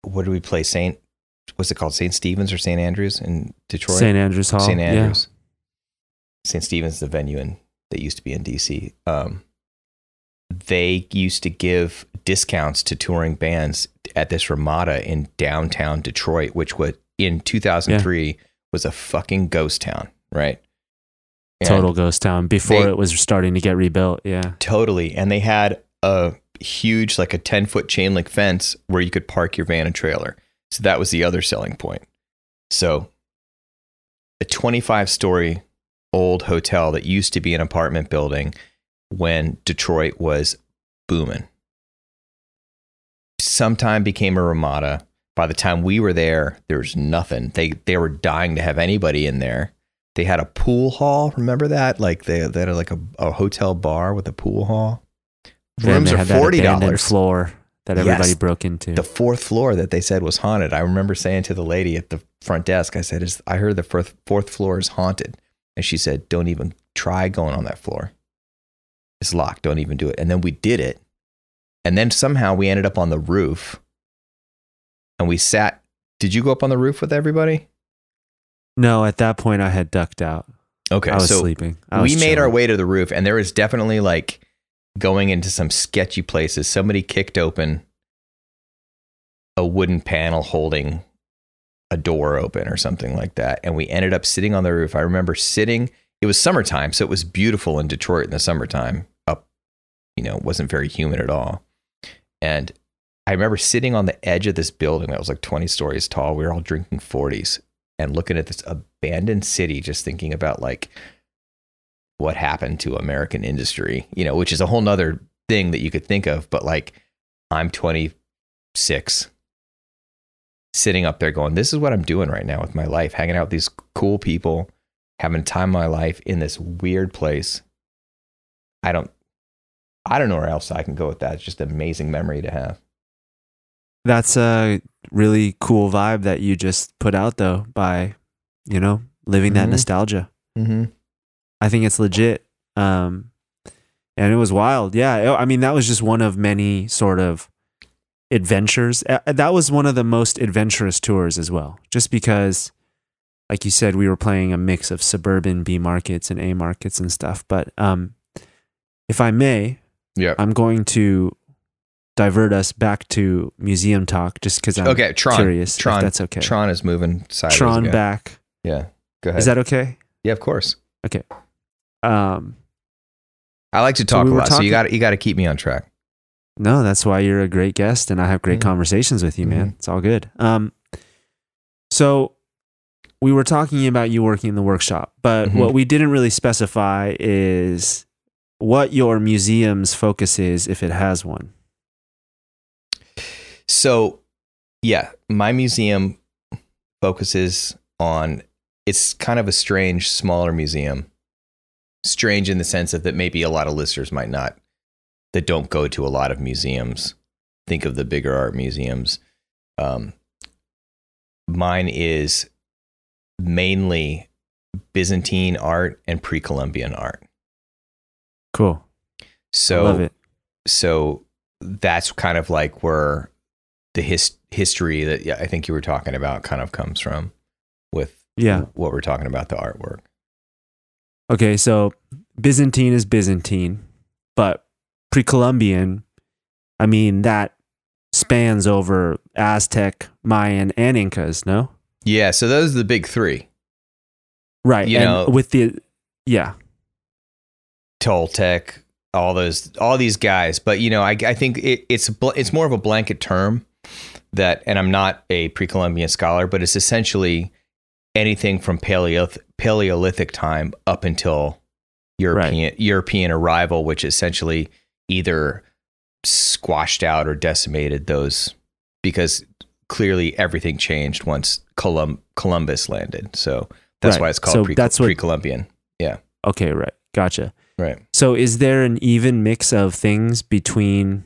what do we play? Saint what's it called? St. Stephen's or St. Andrews in Detroit? St. Andrews Hall. St. Yeah. Andrews. St. Stephen's, the venue in that used to be in DC. Um, they used to give discounts to touring bands at this Ramada in downtown Detroit, which was in 2003 was a fucking ghost town, right? And Total ghost town before they- it was starting to get rebuilt. Yeah. Totally. And they had a huge, like a 10 foot chain link fence where you could park your van and trailer. So that was the other selling point. So a 25 story old hotel that used to be an apartment building when Detroit was booming. Sometime became a Ramada. By the time we were there, there was nothing. They they were dying to have anybody in there. They had a pool hall. Remember that? Like they, they had like a, a hotel bar with a pool hall. Rooms are forty dollars. floor that everybody Yes. broke into. The fourth floor that they said was haunted. I remember saying to the lady at the front desk, I said, is, "I heard the fourth fourth floor is haunted," and she said, "Don't even try going on that floor. It's locked. Don't even do it." And then we did it, and then somehow we ended up on the roof, and we sat. Did you go up on the roof with everybody? no, at that point I had ducked out. Okay, I was so sleeping. I we was made our way to the roof, and there was definitely like going into some sketchy places. Somebody kicked open a wooden panel holding a door open or something like that, and we ended up sitting on the roof. I remember sitting. It was summertime, so it was beautiful in Detroit in the summertime. Up, you know, wasn't very humid at all, and I remember sitting on the edge of this building that was like 20 stories tall. We were all drinking 40s and looking at this abandoned city, just thinking about like what happened to American industry, you know, which is a whole nother thing that you could think of. But like, I'm 26, sitting up there going, this is what I'm doing right now with my life, hanging out with these cool people, having time of my life in this weird place. I don't, I don't know where else I can go with that. It's just an amazing memory to have. That's a really cool vibe that you just put out though by, you know, living that Mhm. nostalgia. Mm-hmm. I think it's legit. Um, and it was wild. Yeah. I mean, that was just one of many sort of adventures. That was one of the most adventurous tours as well, just because, like you said, we were playing a mix of suburban B markets and A markets and stuff. But um, if I may, Yeah. I'm going to divert us back to museum talk just because I'm Okay. Tron. curious Tron. that's okay. Tron is moving sideways. Tron again. back. Yeah. Go ahead. Is that okay? yeah, of course. Okay. Um, I like to So talk we a lot, so you got you got to keep me on track. No, that's why you're a great guest and I have great Mhm. conversations with you, man. Mhm. It's all good. Um so we were talking about you working in the workshop, but Mhm. what we didn't really specify is what your museum's focus is, if it has one. So, yeah, my museum focuses on it's kind of a strange, smaller museum. Strange in the sense of that maybe a lot of listeners might not, that don't go to a lot of museums, think of the bigger art museums. Um, mine is mainly Byzantine art and pre Columbian art. Cool. So, I love it. so that's kind of like where the his, history that I think you were talking about kind of comes from with Yeah. what we're talking about the artwork. Okay, so Byzantine is Byzantine, but pre-Columbian, I mean that spans over Aztec, Mayan, and Incas. No, Yeah, so those are the big three: right? You and know- with the yeah, Toltec, all those, all these guys. But you know, I, I think it, it's it's more of a blanket term that, and I'm not a pre-Columbian scholar, but it's essentially anything from Paleo- Paleolithic time up until European European arrival, which essentially either squashed out or decimated those because clearly everything changed once Colum- Columbus landed. So that's Right. why it's called So pre- that's what- pre-Columbian. Yeah. Okay, right, gotcha. Right. So is there an even mix of things between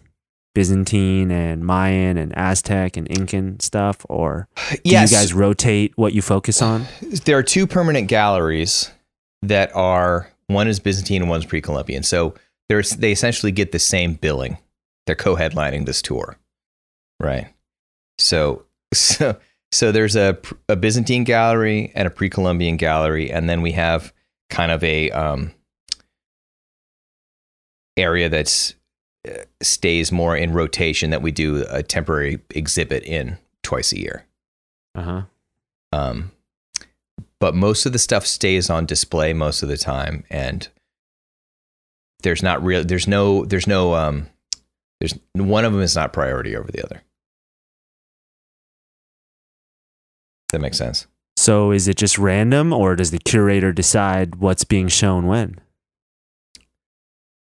Byzantine and Mayan and Aztec and Incan stuff, or do Yes. you guys rotate what you focus on? there are two permanent galleries that are one is Byzantine and one's pre-Columbian. So there's they essentially get the same billing. They're co-headlining this tour, right? So so so there's a a Byzantine gallery and a pre-Columbian gallery, and then we have kind of a um, area that's uh, stays more in rotation that we do a temporary exhibit in twice a year. Uh huh. Um, but most of the stuff stays on display most of the time, and there's not real. There's no. There's no. Um, there's one of them is not priority over the other. That makes sense. So is it just random, or does the curator decide what's being shown when?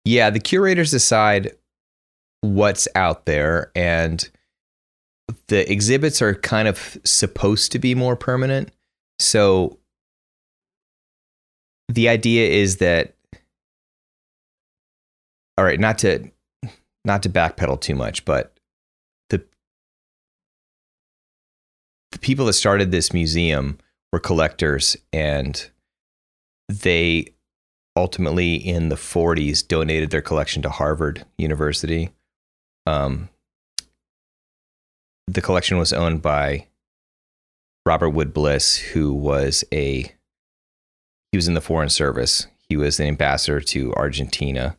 Yeah, the curators decide what's out there, and the exhibits are kind of supposed to be more permanent. So the idea is that all right, not to not to backpedal too much, but the people that started this museum were collectors and they ultimately in the 40s donated their collection to Harvard University. Um, the collection was owned by Robert Wood Bliss, who was a he was in the foreign service. He was an ambassador to Argentina.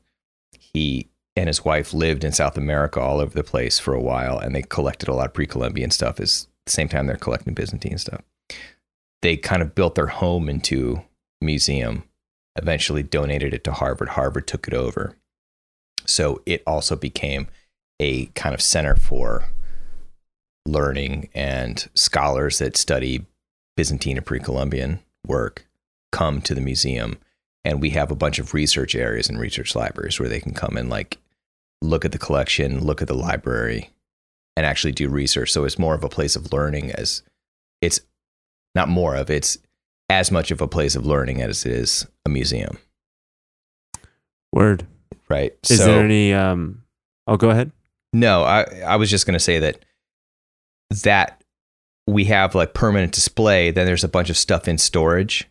He and his wife lived in South America all over the place for a while, and they collected a lot of pre-Columbian stuff. As the same time they're collecting Byzantine stuff, they kind of built their home into museum. Eventually, donated it to Harvard. Harvard took it over, so it also became a kind of center for learning and scholars that study Byzantine and pre-Columbian work come to the museum and we have a bunch of research areas and research libraries where they can come and like look at the collection, look at the library and actually do research. So it's more of a place of learning as it's not more of it's as much of a place of learning as it is a museum, Word. right? Is so, there any? Um. Oh, go ahead. No, I I was just going to say that that we have like permanent display, then there's a bunch of stuff in storage.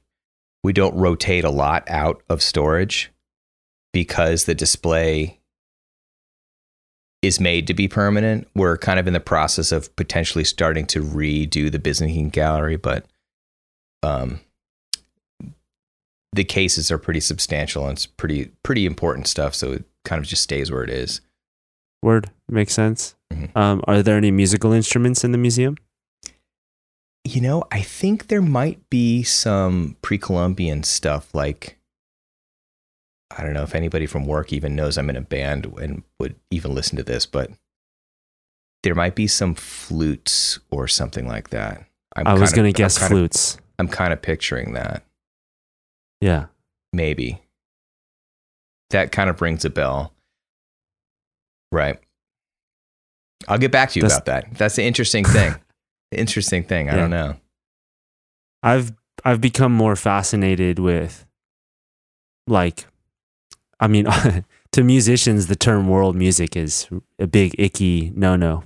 We don't rotate a lot out of storage because the display is made to be permanent. We're kind of in the process of potentially starting to redo the Byzantine gallery, but um the cases are pretty substantial and it's pretty pretty important stuff, so it kind of just stays where it is. Word makes sense. Mhm. Um. Are there any musical instruments in the museum? You know, I think there might be some pre Columbian stuff like I don't know if anybody from work even knows I'm in a band and would even listen to this, but there might be some flutes or something like that. I'm I was gonna I'm guess kinda- flutes. I'm kind of picturing that. Yeah. Maybe. That kind of rings a bell. Right. I'll get back to you That's- about that. That's the interesting thing. The interesting thing. I Yeah. don't know. I've I've become more fascinated with like I mean to musicians the term world music is a big icky no no.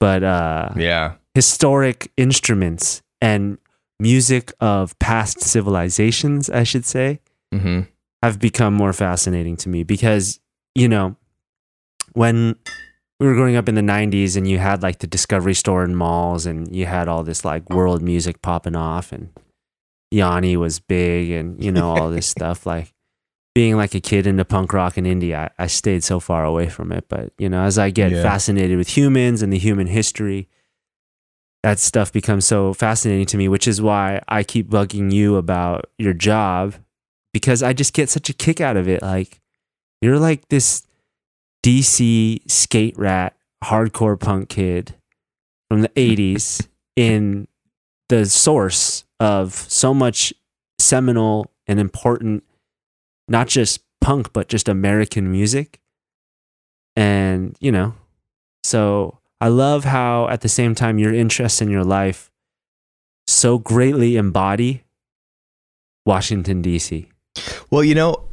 But uh Yeah. historic instruments and music of past civilizations, I should say, Mm-hmm. have become more fascinating to me because, you know, when we were growing up in the 90s and you had like the Discovery Store in malls and you had all this like world music popping off and Yanni was big and, you know, all this stuff like being like a kid into punk rock and indie, I, I stayed so far away from it. But, you know, as I get Yeah. fascinated with humans and the human history, that stuff becomes so fascinating to me, which is why I keep bugging you about your job because I just get such a kick out of it. Like, you're like this DC skate rat, hardcore punk kid from the 80s in the source of so much seminal and important, not just punk, but just American music. And, you know, so I love how at the same time your interests in your life so greatly embody Washington, D.C. Well, you know,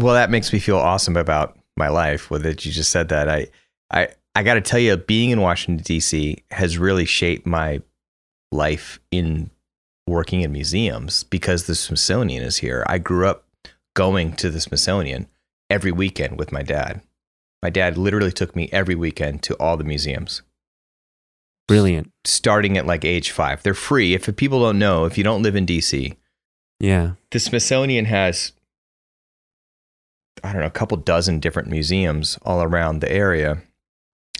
well, that makes me feel awesome about my life. With it, you just said that. I, I, I got to tell you, being in Washington D.C. has really shaped my life in working in museums because the Smithsonian is here. I grew up going to the Smithsonian every weekend with my dad. My dad literally took me every weekend to all the museums Brilliant. starting at like age five. They're free. If people don't know, if you don't live in DC, Yeah. the Smithsonian has, I don't know, a couple dozen different museums all around the area,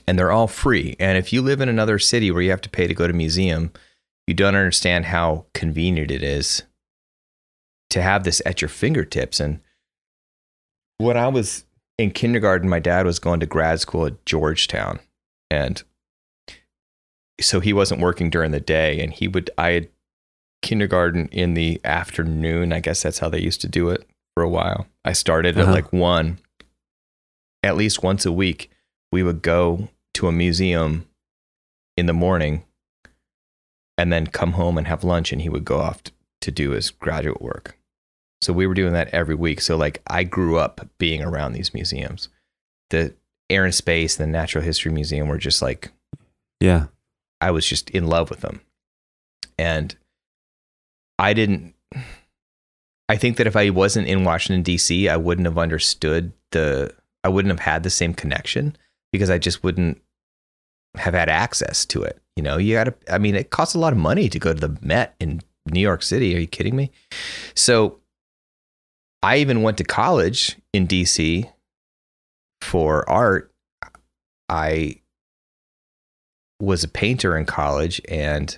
and they're all free. And if you live in another city where you have to pay to go to museum, you don't understand how convenient it is to have this at your fingertips. And when I was in kindergarten, my dad was going to grad school at Georgetown, and so he wasn't working during the day, and he would I had kindergarten in the afternoon. I guess that's how they used to do it for a while. I started at Uh-huh. like one. At least once a week, we would go to a museum in the morning and then come home and have lunch, and he would go off to do his graduate work. So we were doing that every week. So, like, I grew up being around these museums. The Air and Space and the Natural History Museum were just like Yeah. I was just in love with them. And I didn't I think that if I wasn't in Washington DC, I wouldn't have understood the I wouldn't have had the same connection because I just wouldn't have had access to it. You know, you got to I mean, it costs a lot of money to go to the Met in New York City. Are you kidding me? So I even went to college in DC for art. I was a painter in college and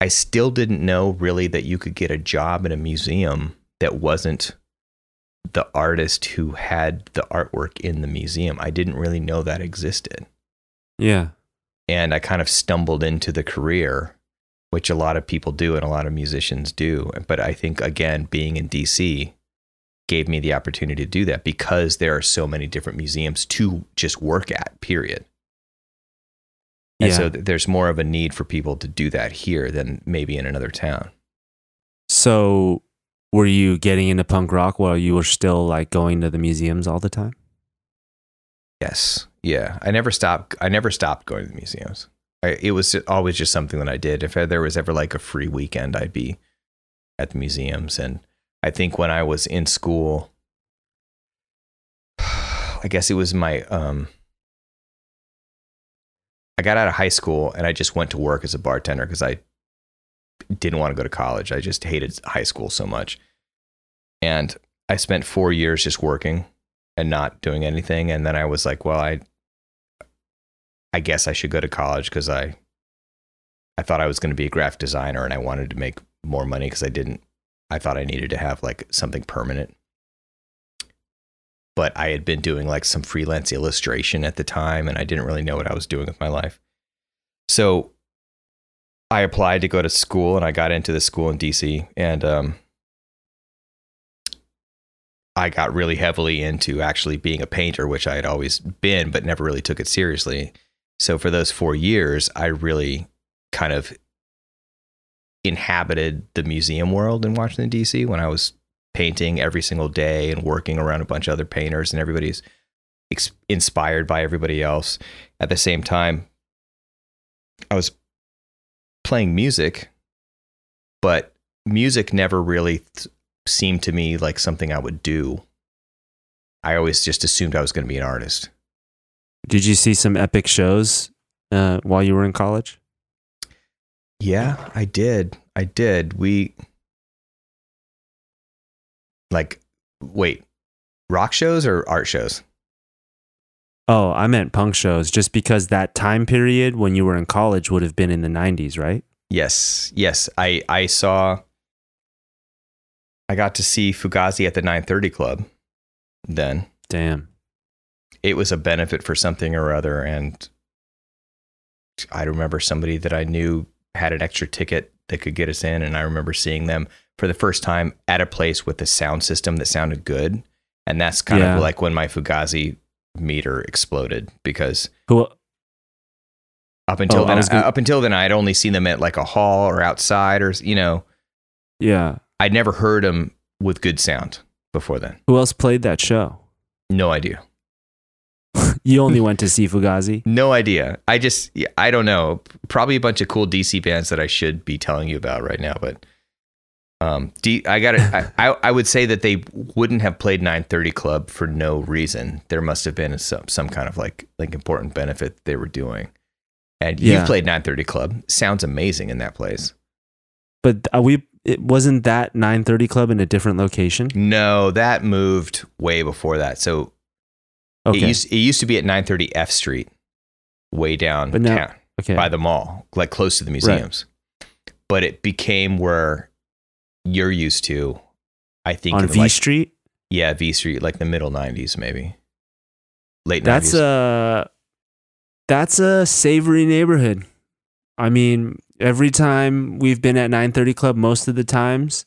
I still didn't know really that you could get a job in a museum that wasn't the artist who had the artwork in the museum. I didn't really know that existed. Yeah. And I kind of stumbled into the career, which a lot of people do and a lot of musicians do. But I think, again, being in DC gave me the opportunity to do that because there are so many different museums to just work at, period. And Yeah. so th- there's more of a need for people to do that here than maybe in another town. So, were you getting into punk rock while you were still like going to the museums all the time? Yes. Yeah. I never stopped. I never stopped going to the museums. I, it was always just something that I did. If there was ever like a free weekend, I'd be at the museums. And I think when I was in school, I guess it was my, um, I got out of high school and I just went to work as a bartender because I didn't want to go to college. I just hated high school so much. And I spent four years just working and not doing anything. And then I was like, well, I, I guess I should go to college because I, I thought I was going to be a graphic designer and I wanted to make more money because I didn't, I thought I needed to have like something permanent. But I had been doing like some freelance illustration at the time and I didn't really know what I was doing with my life. So I applied to go to school and I got into the school in DC and um, I got really heavily into actually being a painter, which I had always been, but never really took it seriously. So for those four years, I really kind of inhabited the museum world in Washington, D.C. when I was painting every single day and working around a bunch of other painters, and everybody's ex- inspired by everybody else. At the same time, I was playing music, but music never really th- seemed to me like something I would do. I always just assumed I was going to be an artist. Did you see some epic shows uh, while you were in college? Yeah, I did. I did. We like wait, rock shows or art shows? Oh, I meant punk shows just because that time period when you were in college would have been in the 90s, right? Yes. Yes, I I saw I got to see Fugazi at the 930 club then. Damn. It was a benefit for something or other and I remember somebody that I knew had an extra ticket that could get us in and I remember seeing them for the first time at a place with a sound system that sounded good. And that's kind Yeah. of like when my Fugazi meter exploded because Who up until Oh, then, was gonna- uh, up until then, I'd only seen them at like a hall or outside, or you know, yeah. I'd never heard them with good sound before then. Who else played that show? No idea, You only went to see Fugazi? no idea. I just, I don't know. Probably a bunch of cool DC bands that I should be telling you about right now, but um, D, I got it. I, I, I would say that they wouldn't have played 930 Club for no reason. There must have been some some kind of like like important benefit they were doing. And Yeah. you've played 930 Club. Sounds amazing in that place. But we it wasn't that 930 club in a different location? No, that moved way before that. So Okay. it used it used to be at 930 F Street, way down But now- town okay. by the mall, like close to the museums. But it became where you're used to. I think on V like, Street? yeah, V Street, like the middle 90s, maybe late That's 90s. a that's a savory neighborhood. I mean, every time we've been at 930 Club, most of the times,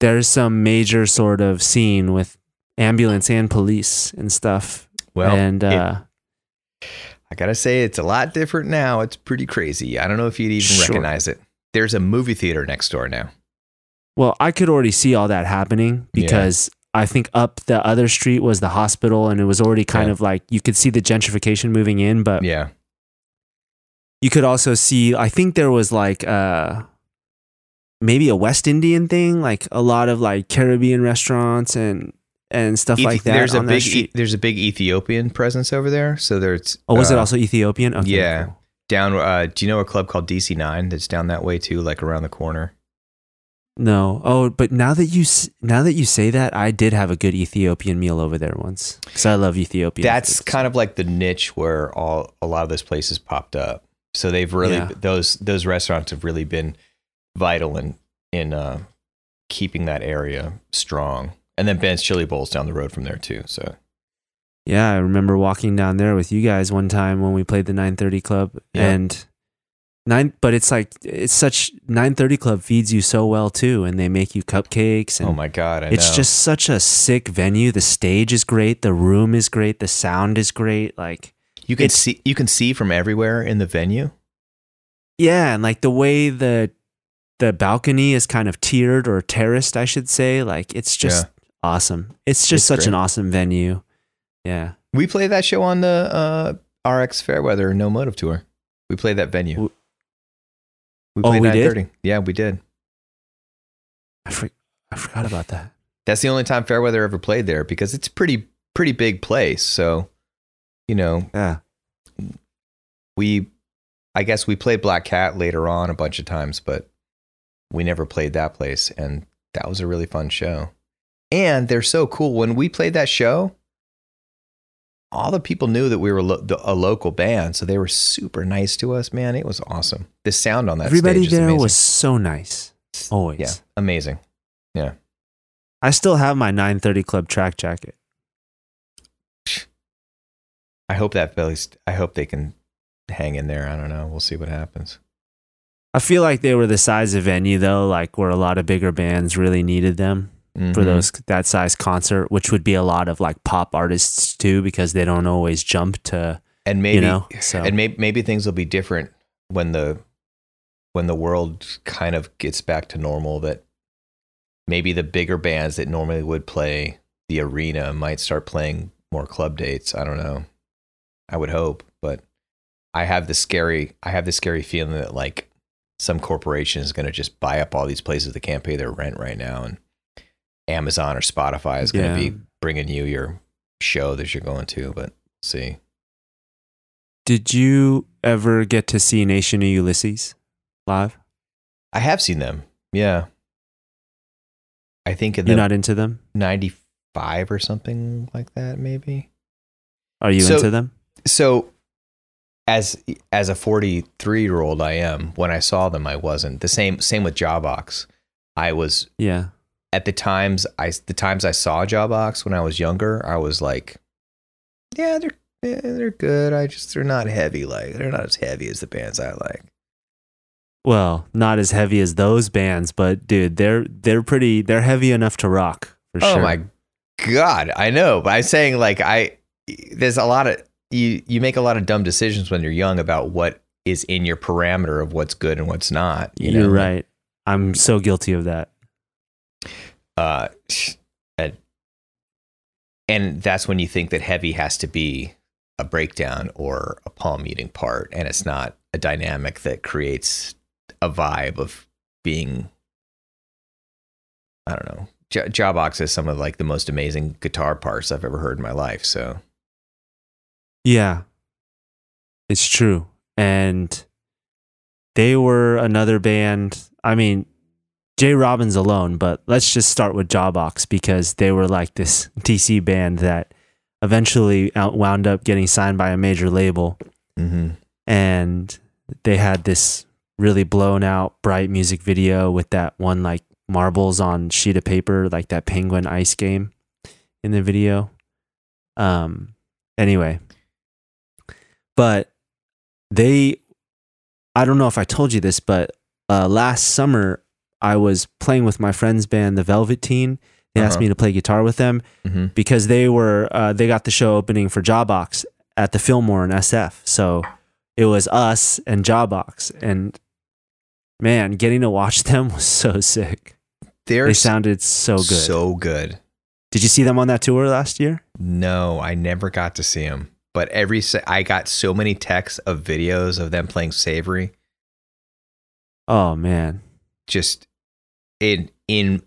there's some major sort of scene with ambulance and police and stuff. well, and it- uh, I gotta say, it's a lot different now. It's pretty crazy. I don't know if you'd even Sure. recognize it. There's a movie theater next door now. well, I could already see all that happening Yeah. because I think up the other street was the hospital, and it was already kind Yeah. of like you could see the gentrification moving in, but Yeah, you could also see i think there was like uh maybe a west indian thing like a lot of like caribbean restaurants and and stuff Ethi- like that there's a big. E- there's a big Ethiopian presence over there. So there's oh was it uh, also ethiopian okay, yeah. cool. down uh do you know a club called DC9 that's down that way too like around the corner no oh but now that you now that you say that i did have a good ethiopian meal over there once because i love ethiopian that's food. kind of like the niche where all a lot of those places popped up so they've really Yeah. those those restaurants have really been vital in in uh keeping that area strong and then Ben's Chili Bowl's down the road from there too so yeah i remember walking down there with you guys one time when we played the 930 club Yeah. and nine but it's like it's such 930 club feeds you so well too and they make you cupcakes and oh my god I it's know. just such a sick venue. The stage is great. The room is great. The sound is great. Like, you can see you can see from everywhere in the venue yeah, and like the way the the balcony is kind of tiered or terraced, I should say. Like, it's just awesome. It's just It's such an awesome venue. Yeah. we played that show on the uh RX Fairweather No Motive tour we played that venue we Oh, played we did? 930 yeah we did I, for, I forgot about that. That's the only time Fairweather ever played there because it's a pretty pretty big place. So, you know, Yeah. we I guess we played Black Cat later on a bunch of times, but we never played that place and that was a really fun show. And they're so cool when we played that show all the people knew that we were lo- the- a local band, so they were super nice to us, man. It was awesome. The sound on that Everybody there was so nice. Always. yeah, amazing. Yeah, I still have my 930 Club track jacket. I hope that Billy's. I hope they can hang in there. I don't know. We'll see what happens. I feel like they were the size of venue though, like where a lot of bigger bands really needed them for Mhm. those that size concert, which would be a lot of like pop artists too, because they don't always jump to and maybe you know. So and maybe maybe things will be different when the when the world kind of gets back to normal that maybe the bigger bands that normally would play the arena might start playing more club dates i don't know i would hope but i have the scary i have the scary feeling that like some corporation is going to just buy up all these places that can't pay their rent right now and amazon or spotify is going to Yeah. be bringing you your show that you're going to but see did you ever get to see Nation of Ulysses live? I have seen them. Yeah. I think in You're not into them? 95 or something like that, maybe. Are you So- into them? So as as a 43 year old I am, when I saw them I wasn't. The same same with Jawbox. I was Yeah. At the times I the times I saw Jawbox when I was younger, I was like yeah, they're yeah, they're good. I just they're not heavy like they're not as heavy as the bands I like. Well, not as heavy as those bands, but dude, they're they're pretty they're heavy enough to rock for Oh sure. my god, I know, but I'm saying like I there's a lot of you you make a lot of dumb decisions when you're young about what is in your parameter of what's good and what's not. You You're know? right. I'm so guilty of that. Uh, and, and that's when you think that heavy has to be a breakdown or a palm muting part, and it's not a dynamic that creates a vibe of being. I don't know. J- Jawbox has some of like the most amazing guitar parts I've ever heard in my life. So Yeah. It's true. And they were another band. I mean, J. Robbins alone, but let's just start with Jawbox because they were like this DC band that eventually wound up getting signed by a major label. mm-hmm. and they had this really blown out bright music video with that one like marbles on sheet of paper like that penguin ice game in the video um anyway but they i don't know if i told you this but uh last summer i was playing with my friend's band the velvet teen they asked Uh-huh. me to play guitar with them Mm-hmm. because they were uh, they got the show opening for Jawbox at the Fillmore in SF. So it was us and Jawbox, and man, getting to watch them was so sick. They're They sounded so good. So good. Did you see them on that tour last year? No, I never got to see them. But every I got so many texts of videos of them playing Savory. Oh man, Just in in.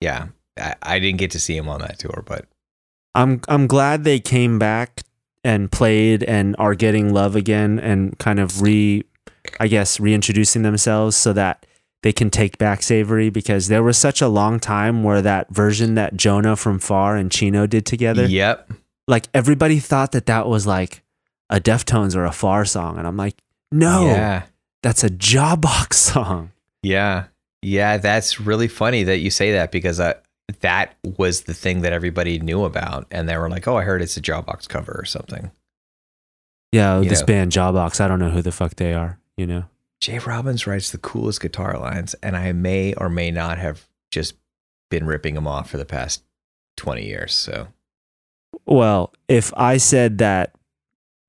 Yeah, I, I didn't get to see him on that tour, but I'm I'm glad they came back and played and are getting love again and kind of re, I guess reintroducing themselves so that they can take back Savory because there was such a long time where that version that Jonah from Far and Chino did together. yep, like everybody thought that that was like a Deftones or a Far song, and I'm like, no, yeah, that's a Jawbox song. Yeah, yeah. That's really funny that you say that because I, that was the thing that everybody knew about, and they were like, "Oh, I heard it's a Jawbox cover or something." Yeah, You this know. band Jawbox, I don't know who the fuck they are. You know, J. Robbins writes the coolest guitar lines, and I may or may not have just been ripping him off for the past twenty years. So well, if I said that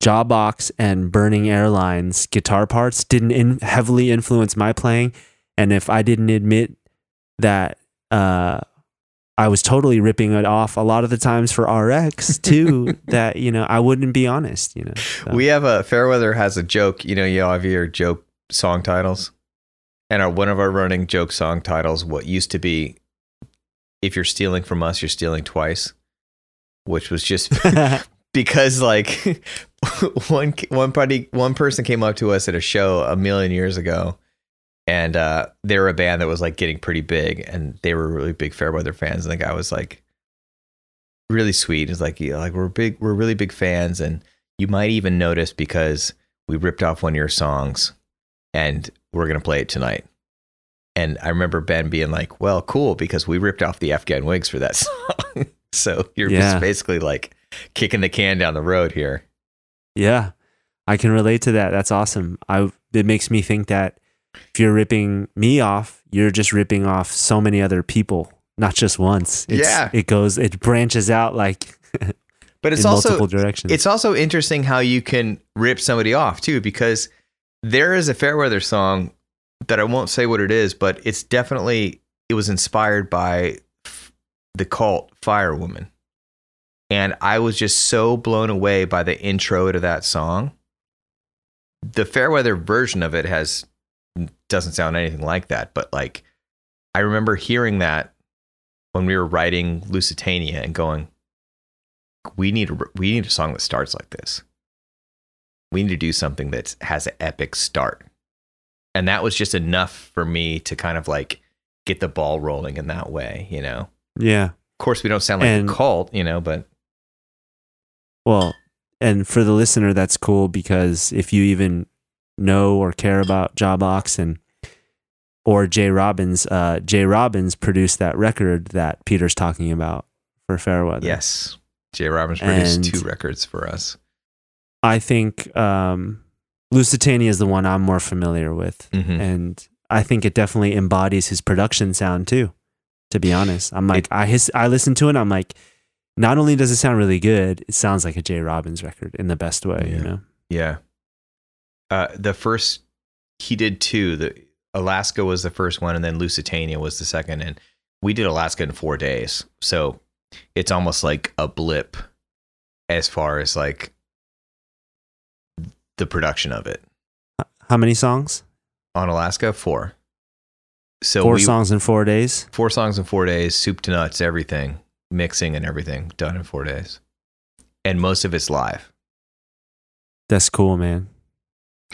Jawbox and Burning Airlines guitar parts didn't in- heavily influence my playing, and if I didn't admit that uh, I was totally ripping it off a lot of the times for RX too, that you know I wouldn't be honest. You know, so. we have a Fairweather has a joke. You know, you all have your joke song titles, and our one of our running joke song titles. What used to be, if you're stealing from us, you're stealing twice, which was just because like one one party one person came up to us at a show a million years ago and uh they were a band that was like getting pretty big and they were really big fairweather fans and the guy was like really sweet he's like yeah, like we're big we're really big fans and you might even notice because we ripped off one of your songs and we're gonna play it tonight and i remember ben being like well cool because we ripped off the afghan Whigs for that song so you're Yeah. just basically like kicking the can down the road here Yeah. I can relate to that. That's awesome. I it makes me think that if you're ripping me off, you're just ripping off so many other people, not just once. It's, Yeah. it goes, it branches out like But it's also multiple directions. it's also interesting how you can rip somebody off too, because there is a Fairweather song that I won't say what it is, but it's definitely it was inspired by the cult Fire Woman, and I was just so blown away by the intro to that song. The Fairweather version of it has doesn't sound anything like that, but like I remember hearing that when we were writing Lusitania and going, we need a, we need a song that starts like this. We need to do something that has an epic start, and that was just enough for me to kind of like get the ball rolling in that way. You know, yeah. of course we don't sound like And- a cult, you know, but Well, and for the listener, that's cool because if you even know or care about Jawbox and or J. Robbins, uh, J. Robbins produced that record that Peter's talking about for Fairweather. yes, J. Robbins produced And- two records for us. I think um, Lusitania is the one I'm more familiar with, Mhm. and I think it definitely embodies his production sound too. To be honest, I'm like I his, I listen to it, I'm like, not only does it sound really good, it sounds like a J. Robbins record in the best way. Yeah. You know. Yeah. Uh, the first he did two. The Alaska was the first one, and then Lusitania was the second. And we did Alaska in four days, so it's almost like a blip as far as like the production of it How many songs? on Alaska. Four. So Four we, songs in four days. four songs in four days, soup to nuts, everything, mixing and everything done in four days, and most of it's live. That's cool, man.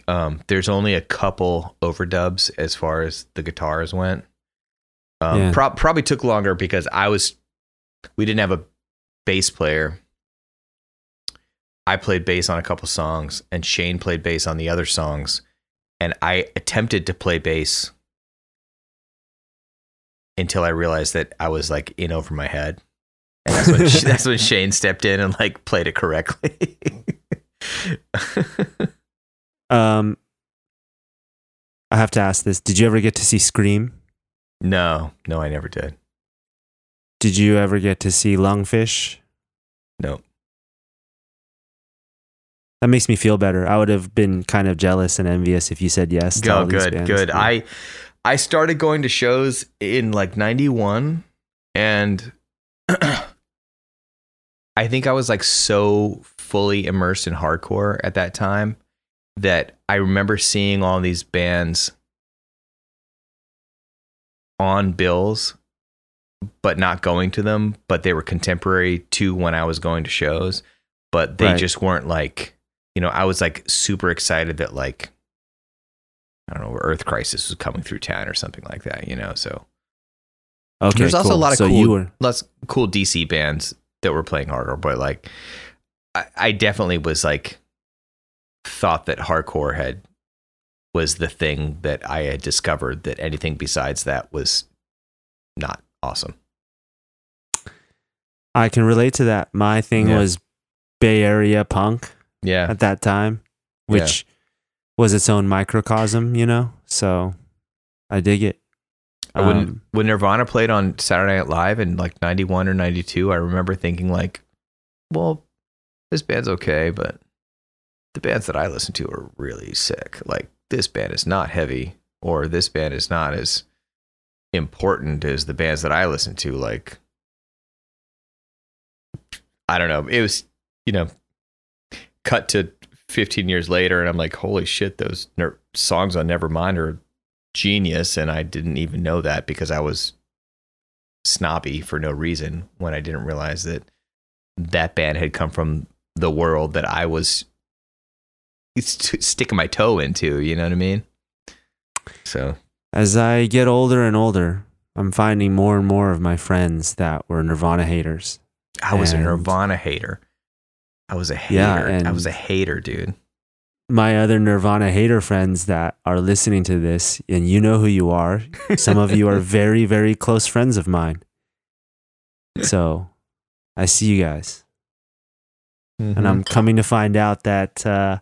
Um, there's only a couple overdubs as far as the guitars went. Um, Yeah. prob- probably took longer because I was, we didn't have a bass player. I played bass on a couple songs, and Shane played bass on the other songs. And I attempted to play bass until I realized that I was like in over my head. And that's when that's when Shane stepped in and like played it correctly. Um, I have to ask this: Did you ever get to see Scream? no, no, I never did. Did you ever get to see Lungfish? No. That makes me feel better. I would have been kind of jealous and envious if you said yes. Go these good, bands. good. Yeah. I I started going to shows in like 91 and I think I was like so fully immersed in hardcore at that time that I remember seeing all these bands on bills but not going to them, but they were contemporary to when I was going to shows, but they Right. just weren't like, you know, I was like super excited that like I don't know, Earth Crisis was coming through town or something like that, you know. So okay. there's also a lot of so cool, you were lots cool DC bands that were playing hardcore, but like, I, I definitely was like, thought that hardcore had was the thing that I had discovered. That anything besides that was not awesome. I can relate to that. My thing Yeah. was Bay Area punk Yeah, at that time, which was its own microcosm, you know. So I dig it. I wouldn't- Um, when Nirvana played on Saturday Night Live in like '91 or '92, I remember thinking like, well, this band's okay, but the bands that I listen to are really sick. Like this band is not heavy, or this band is not as important as the bands that I listen to. Like, I don't know. It was, you know, cut to 15 years later, and I'm like, holy shit, those ner- songs on Nevermind are genius. And I didn't even know that because I was snobby for no reason when I didn't realize that that band had come from the world that I was sticking my toe into. You know what I mean? So, as I get older and older, I'm finding more and more of my friends that were Nirvana haters. I was And- a Nirvana hater. I was a hater. Yeah, I was a hater, dude. My other Nirvana hater friends that are listening to this, and you know who you are. Some of you are very, very close friends of mine. So I see you guys. Mm-hmm. And I'm coming to find out that uh,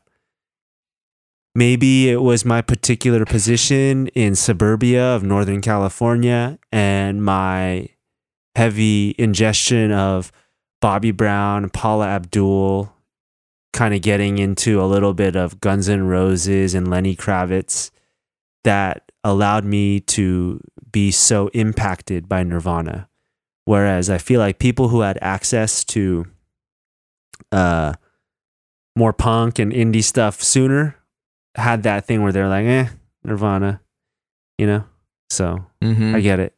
maybe it was my particular position in suburbia of Northern California and my heavy ingestion of Bobby Brown, Paula Abdul, kind of getting into a little bit of Guns N' Roses and Lenny Kravitz that allowed me to be so impacted by Nirvana. Whereas I feel like people who had access to uh, more punk and indie stuff sooner had that thing where they're like, eh, Nirvana, you know? So Mm-hmm. I get it.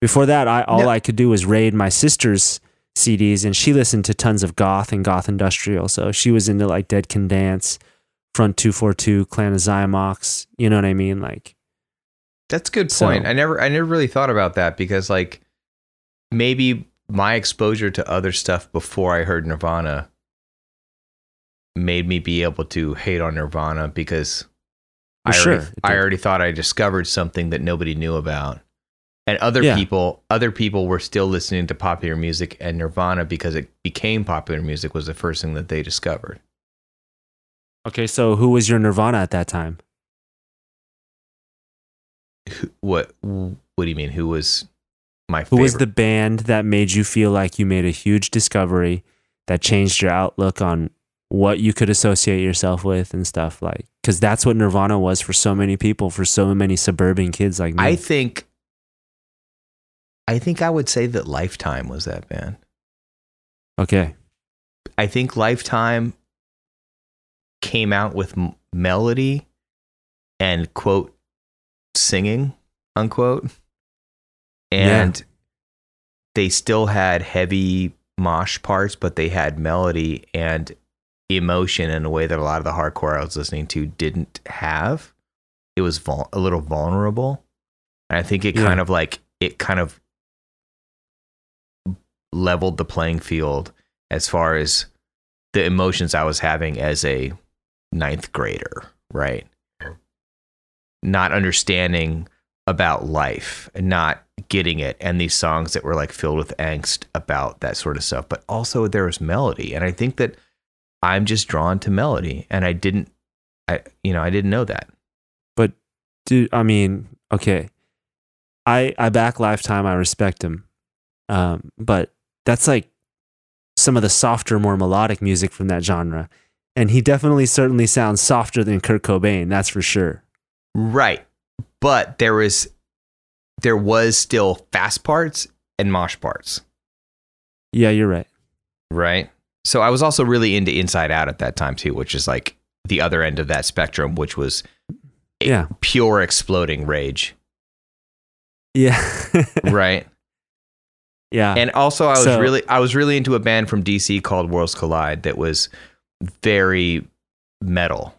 Before that, I all No. I could do was raid my sister's CDs, and she listened to tons of goth and goth industrial. So she was into like Dead Can Dance, Front Two Four Two, Clan of Xymox. You know what I mean? Like, That's a good So- point. I never I never really thought about that because like maybe my exposure to other stuff before I heard Nirvana made me be able to hate on Nirvana because I Well, already, sure, I already thought I discovered something that nobody knew about. And other Yeah. people other people were still listening to popular music and Nirvana because it became popular music was the first thing that they discovered. okay, so who was your Nirvana at that time? Who- What what do you mean who was my Who favorite? was the band that made you feel like you made a huge discovery that changed your outlook on what you could associate yourself with and stuff like? Because that's what Nirvana was for so many people, for so many suburban kids like me. I think I think I would say that Lifetime was that band. okay. I think Lifetime came out with m- melody and quote singing unquote and they still had heavy mosh parts but they had melody and emotion in a way that a lot of the hardcore I was listening to didn't have it was vul- a little vulnerable and I think it Yeah. kind of like it kind of leveled the playing field as far as the emotions I was having as a ninth grader, right? Not understanding about life and not getting it, and these songs that were like filled with angst about that sort of stuff. But also there was melody, and I think that I'm just drawn to melody, and I didn't, I you know, I didn't know that. But dude, I mean, okay. I I back Lifetime, I respect him. Um, but that's like some of the softer, more melodic music from that genre. And he definitely certainly sounds softer than Kurt Cobain, that's for sure. Right. But there was there was still fast parts and mosh parts. Yeah, you're right. Right. So I was also really into Inside Out at that time too, which is like the other end of that spectrum, which was Yeah. pure exploding rage. Yeah. right. yeah. And also I was So- really I was really into a band from DC called Worlds Collide that was very metal.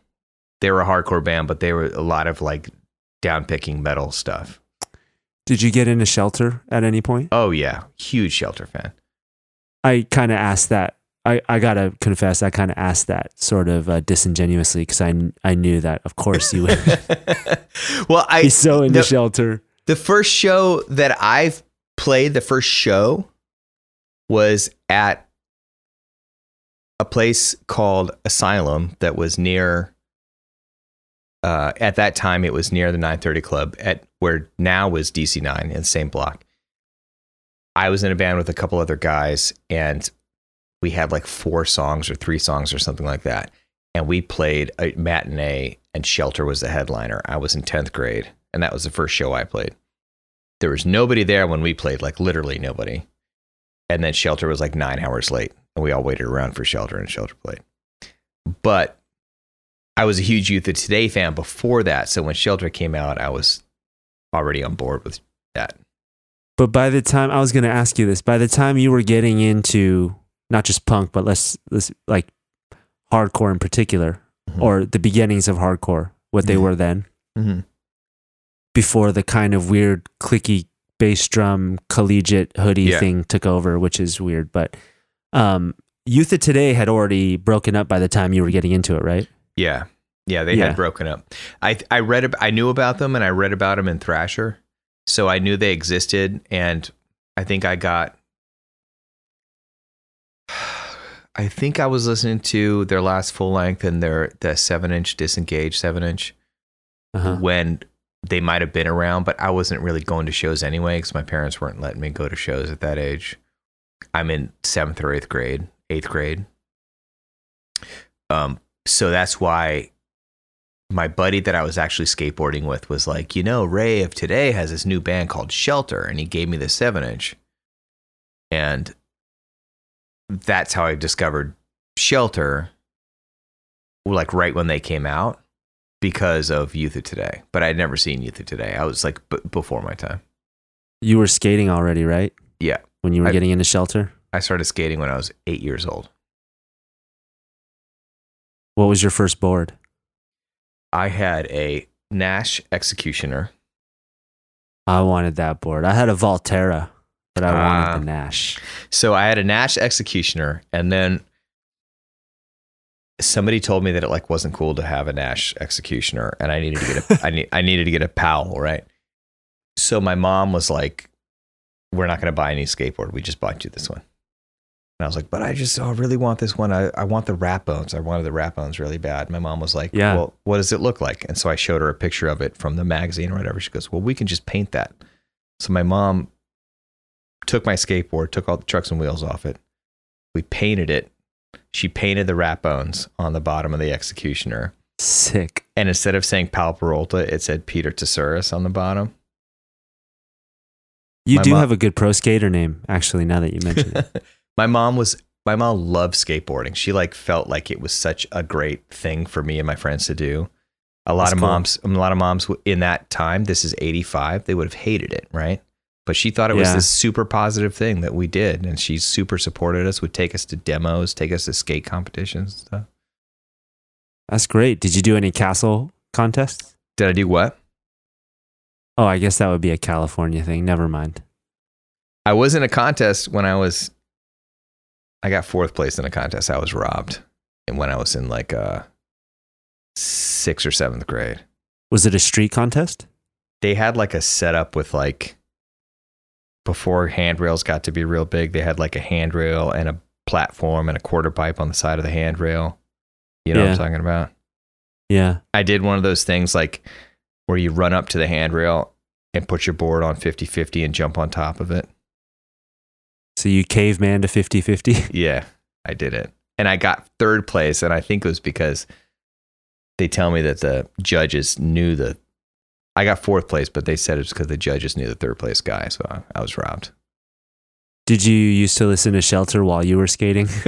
They were a hardcore band, but they were a lot of like downpicking metal stuff. Did you get into Shelter at any point? Oh yeah. Huge shelter fan. I kind of asked that. I, I gotta confess, I kind of asked that sort of uh, disingenuously because I, I knew that, of course, you would well, I be so into the- Shelter. The first show that I've played, the first show was at a place called Asylum that was near uh, at that time it was near the 930 club at where now was DC9 in the same block. I was in a band with a couple other guys and we had like four songs or three songs or something like that. And we played a matinee and Shelter was the headliner. I was in 10th grade and that was the first show I played. There was nobody there when we played, like literally nobody. And then Shelter was like nine hours late and we all waited around for Shelter and Shelter played. But I was a huge Youth of Today fan before that. So when Shelter came out, I was already on board with that. But by the time I was going to ask you this, by the time you were getting into not just punk, but let's, let's like hardcore in particular, Mhm. or the beginnings of hardcore, what they Mhm. were then, Mhm. before the kind of weird clicky bass drum collegiate hoodie Yeah. thing took over, which is weird. But um, Youth of Today had already broken up by the time you were getting into it, right? Yeah. Yeah, they Yeah. had broken up. I I read ab- I knew about them and I read about them in Thrasher. So I knew they existed and I think I got I think I was listening to their last full length and their the seven inch disengaged seven inch Uh-huh. when they might have been around, but I wasn't really going to shows anyway because my parents weren't letting me go to shows at that age. I'm in seventh or eighth grade, eighth grade. Um, so that's why my buddy that I was actually skateboarding with was like, you know, Ray of today has this new band called Shelter, and he gave me the seven inch, and that's how I discovered Shelter. Like right when they came out, because of Youth of Today. But I'd never seen Youth of Today. I was like b- before my time. You were skating already, right? Yeah. When you were I- getting into shelter? I started skating when I was eight years old. What was your first board? I had a Nash Executioner. I wanted that board. I had a Valterra, but I Ah. wanted the Nash. So I had a Nash Executioner, and then somebody told me that it like wasn't cool to have a Nash Executioner, and I needed to get a I need I needed to get a Powell, right? So my mom was like, "We're not going to buy any skateboard. We just bought you this one." And I was like, "But I just oh, I really want this one. I, I want the rat bones. I wanted the rat bones really bad." My mom was like, Yeah. "Well, what does it look like?" And so I showed her a picture of it from the magazine or whatever. She goes, "Well, we can just paint that." So my mom took my skateboard, took all the trucks and wheels off it. We painted it. She painted the rat bones on the bottom of the executioner. Sick. And instead of saying Pal Peralta, it said Peter Tsouras on the bottom. You My do mom- have a good pro skater name, actually, now that you mention it. my mom was my mom loved skateboarding. She like felt like it was such a great thing for me and my friends to do. A lot That's of cool. moms, a lot of moms in that time, this is 85, they would have hated it, right? But she thought it was Yeah. this super positive thing that we did. And she super supported us, would take us to demos, take us to skate competitions and stuff. That's great. Did you do any CASL contests? Did I do what? Oh, I guess that would be a California thing. Never mind. I was in a contest when I was, I got fourth place in a contest. I was robbed. And when I was in like uh, sixth or seventh grade. Was it a street contest? they had like a setup with like before handrails got to be real big they had like a handrail and a platform and a quarter pipe on the side of the handrail. You know what i'm talking about? Yeah. i did one of those things like where you run up to the handrail and put your board on 50-50 and jump on top of it. So you caveman to 50 50? yeah i did it. And i got third place and i think it was because they tell me that the judges knew the i got fourth place but they said it's because the judges knew the third place guy so i, I was robbed Did you used to listen to Shelter while you were skating?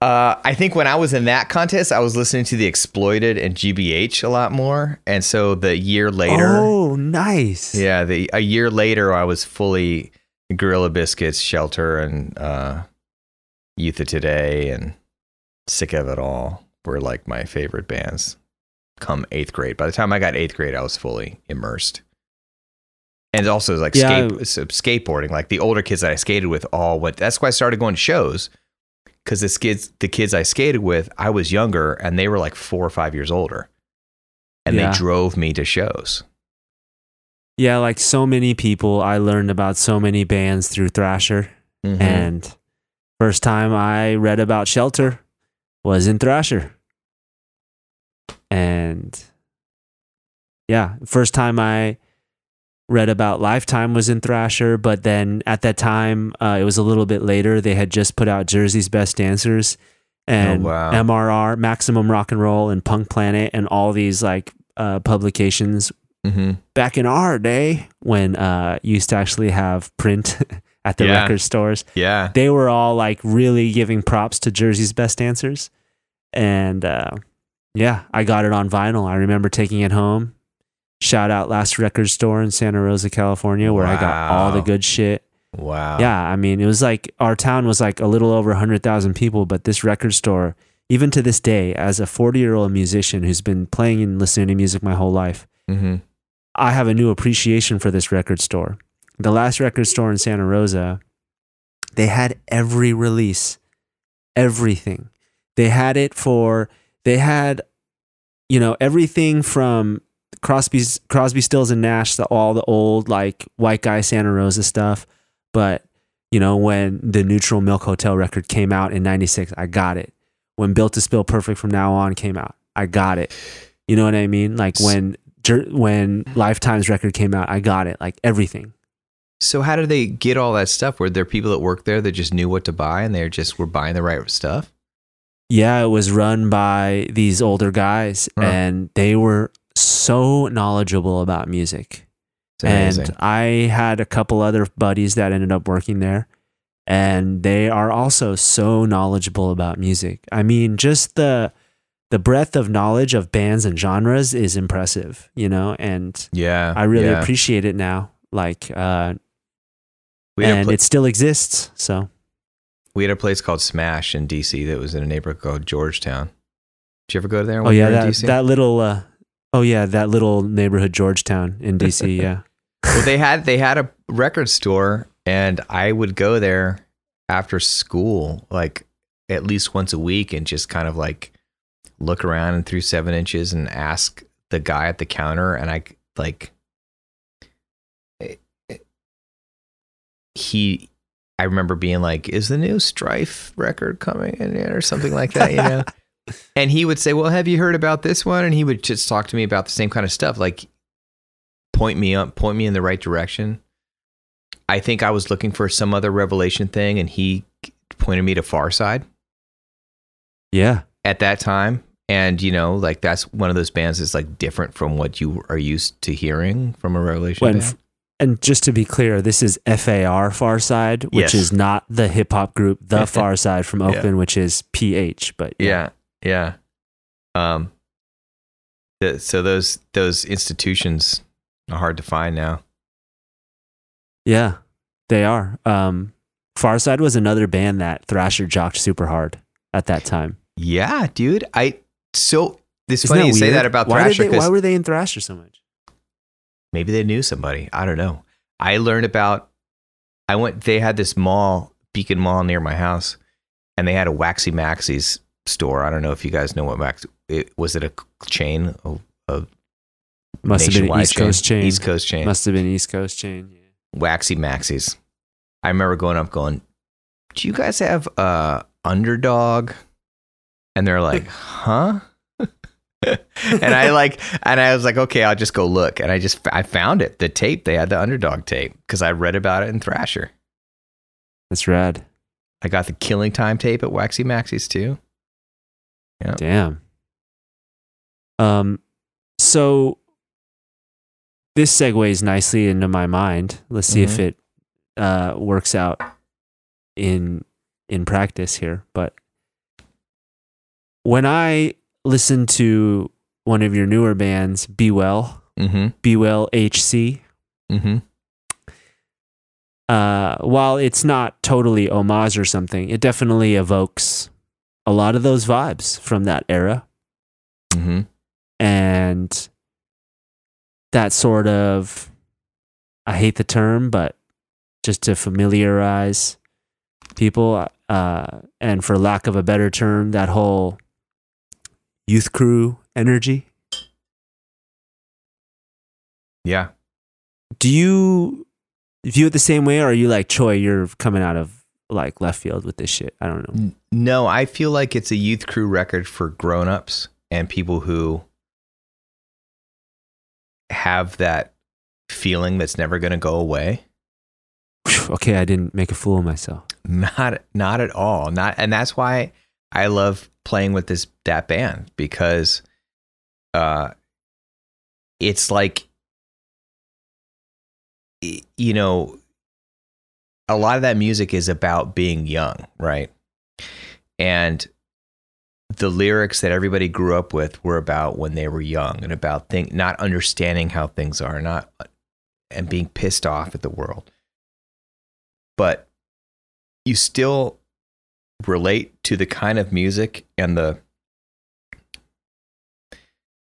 uh, I think when I was in that contest, I was listening to the Exploited and GBH a lot more, and so the year later, Oh, nice. yeah, the a year later, I was fully Gorilla Biscuits, Shelter, and uh, Youth of Today, and Sick of It All were like my favorite bands. Come eighth grade, by the time I got eighth grade, I was fully immersed. And also like Yeah, skate, so skateboarding, like the older kids that I skated with all went. That's why I started going to shows because the kids, the kids I skated with, I was younger and they were like four or five years older, and Yeah. they drove me to shows. Yeah, like so many people, I learned about so many bands through Thrasher. Mhm. And first time I read about Shelter was in Thrasher. And yeah, first time I read about Lifetime was in Thrasher, but then at that time, uh, it was a little bit later. They had just put out Jersey's Best Dancers and Oh, wow. MRR, Maximum Rock and Roll, and Punk Planet, and all these like uh, publications Mhm. back in our day when uh used to actually have print at the Yeah. record stores yeah, they were all like really giving props to jersey's best dancers and uh yeah i got it on vinyl. I remember taking it home. Shout out last record store in santa rosa california where i got all the good shit. Wow, yeah i mean it was like our town was like a little over 100000 people but this record store even to this day as a 40 year old musician who's been playing and listening to music my whole life hmm I have a new appreciation for this record store. The last record store in Santa Rosa, they had every release, everything. They had it for, they had, you know, everything from Crosby's, Crosby, Stills, and Nash, the, all the old like white guy Santa Rosa stuff. But, You know, when the Neutral Milk Hotel record came out in 96, I got it. When Built to Spill Perfect from Now On came out, I got it. You know what I mean? Like when when Lifetime's record came out, I got it. Like everything. So how did they get all that stuff? Were there people that worked there that just knew what to buy and they just were buying the right stuff? Yeah, it was run by these older guys and they were so knowledgeable about music. Amazing. And I had a couple other buddies that ended up working there, and they are also so knowledgeable about music. I mean, just the the breadth of knowledge of bands and genres is impressive, you know, and yeah, I really yeah. appreciate it now. Like, uh, We and pla- it still exists. So we had a place called Smash in DC that was in a neighborhood called Georgetown. Did you ever go there? Oh yeah, that DC? that little uh, oh yeah, that little neighborhood Georgetown in DC. Yeah, well, they had they had a record store, and I would go there after school, like at least once a week, and just kind of like look around and through seven inches and ask the guy at the counter, and I like eh, eh, he. I remember being like, "Is the new Strife record coming in yet?" or something like that, you know. and he would say, "Well, have you heard about this one?" And he would just talk to me about the same kind of stuff, like point me up, point me in the right direction. I think I was looking for some other revelation thing, and he pointed me to Far Side yeah, at that time. And you know, like that's one of those bands that's like different from what you are used to hearing from a revelation when band. And just to be clear, this is FAR Far Side, which Yes. is not the hip hop group The Pharcyde from Yeah. Oakland, which is PH. But Yeah, yeah. Um. the- so those those institutions are hard to find now. yeah, they are. Um, Far Side was another band that Thrasher jocked super hard at that time. Yeah, dude. I so Isn't funny you say that about why Thrasher they, why were they in Thrasher so much? Maybe they knew somebody. I don't know. I learned about. I went. They had this mall, Beacon Mall, near my house, and they had a Waxie Maxie's store. I don't know if you guys know what Wax. It, was it a chain? A, a Must have been East Coast chain. East Coast chain. Must have been East Coast chain. Yeah. Waxie Maxie's. I remember going up, going, "Do you guys have uh underdog?" And they're like, "Huh?" and I like, and I was like, "Okay, I'll just go look." And I just, I found it, the tape. They had the underdog tape because I read about it in Thrasher. That's rad. I got the Killing Time tape at Waxie Maxie's too. Yeah. Damn. Um, so this segues nicely into my mind. Let's see if Mhm. it uh, works out in in practice here. But when I listen to one of your newer bands, Be Well, Mm-hmm. Be Well HC, Mm-hmm. uh, while it's not totally homage or something, it definitely evokes a lot of those vibes from that era. Mm-hmm. and that sort of I hate the term, but just to familiarize people, uh, and for lack of a better term, that whole youth crew energy. Yeah. Do you view it the same way, or are you like Choi? You're coming out of like left field with this shit. I don't know. No, I feel like it's a youth crew record for grown-ups and people who have that feeling that's never going to go away. Okay, I didn't make a fool of myself. Not not at all. Not and that's why I love playing with this that band because uh it's like you know a lot of that music is about being young, right? And the lyrics that everybody grew up with were about when they were young and about think not understanding how things are, not and being pissed off at the world. But you still relate to the kind of music and the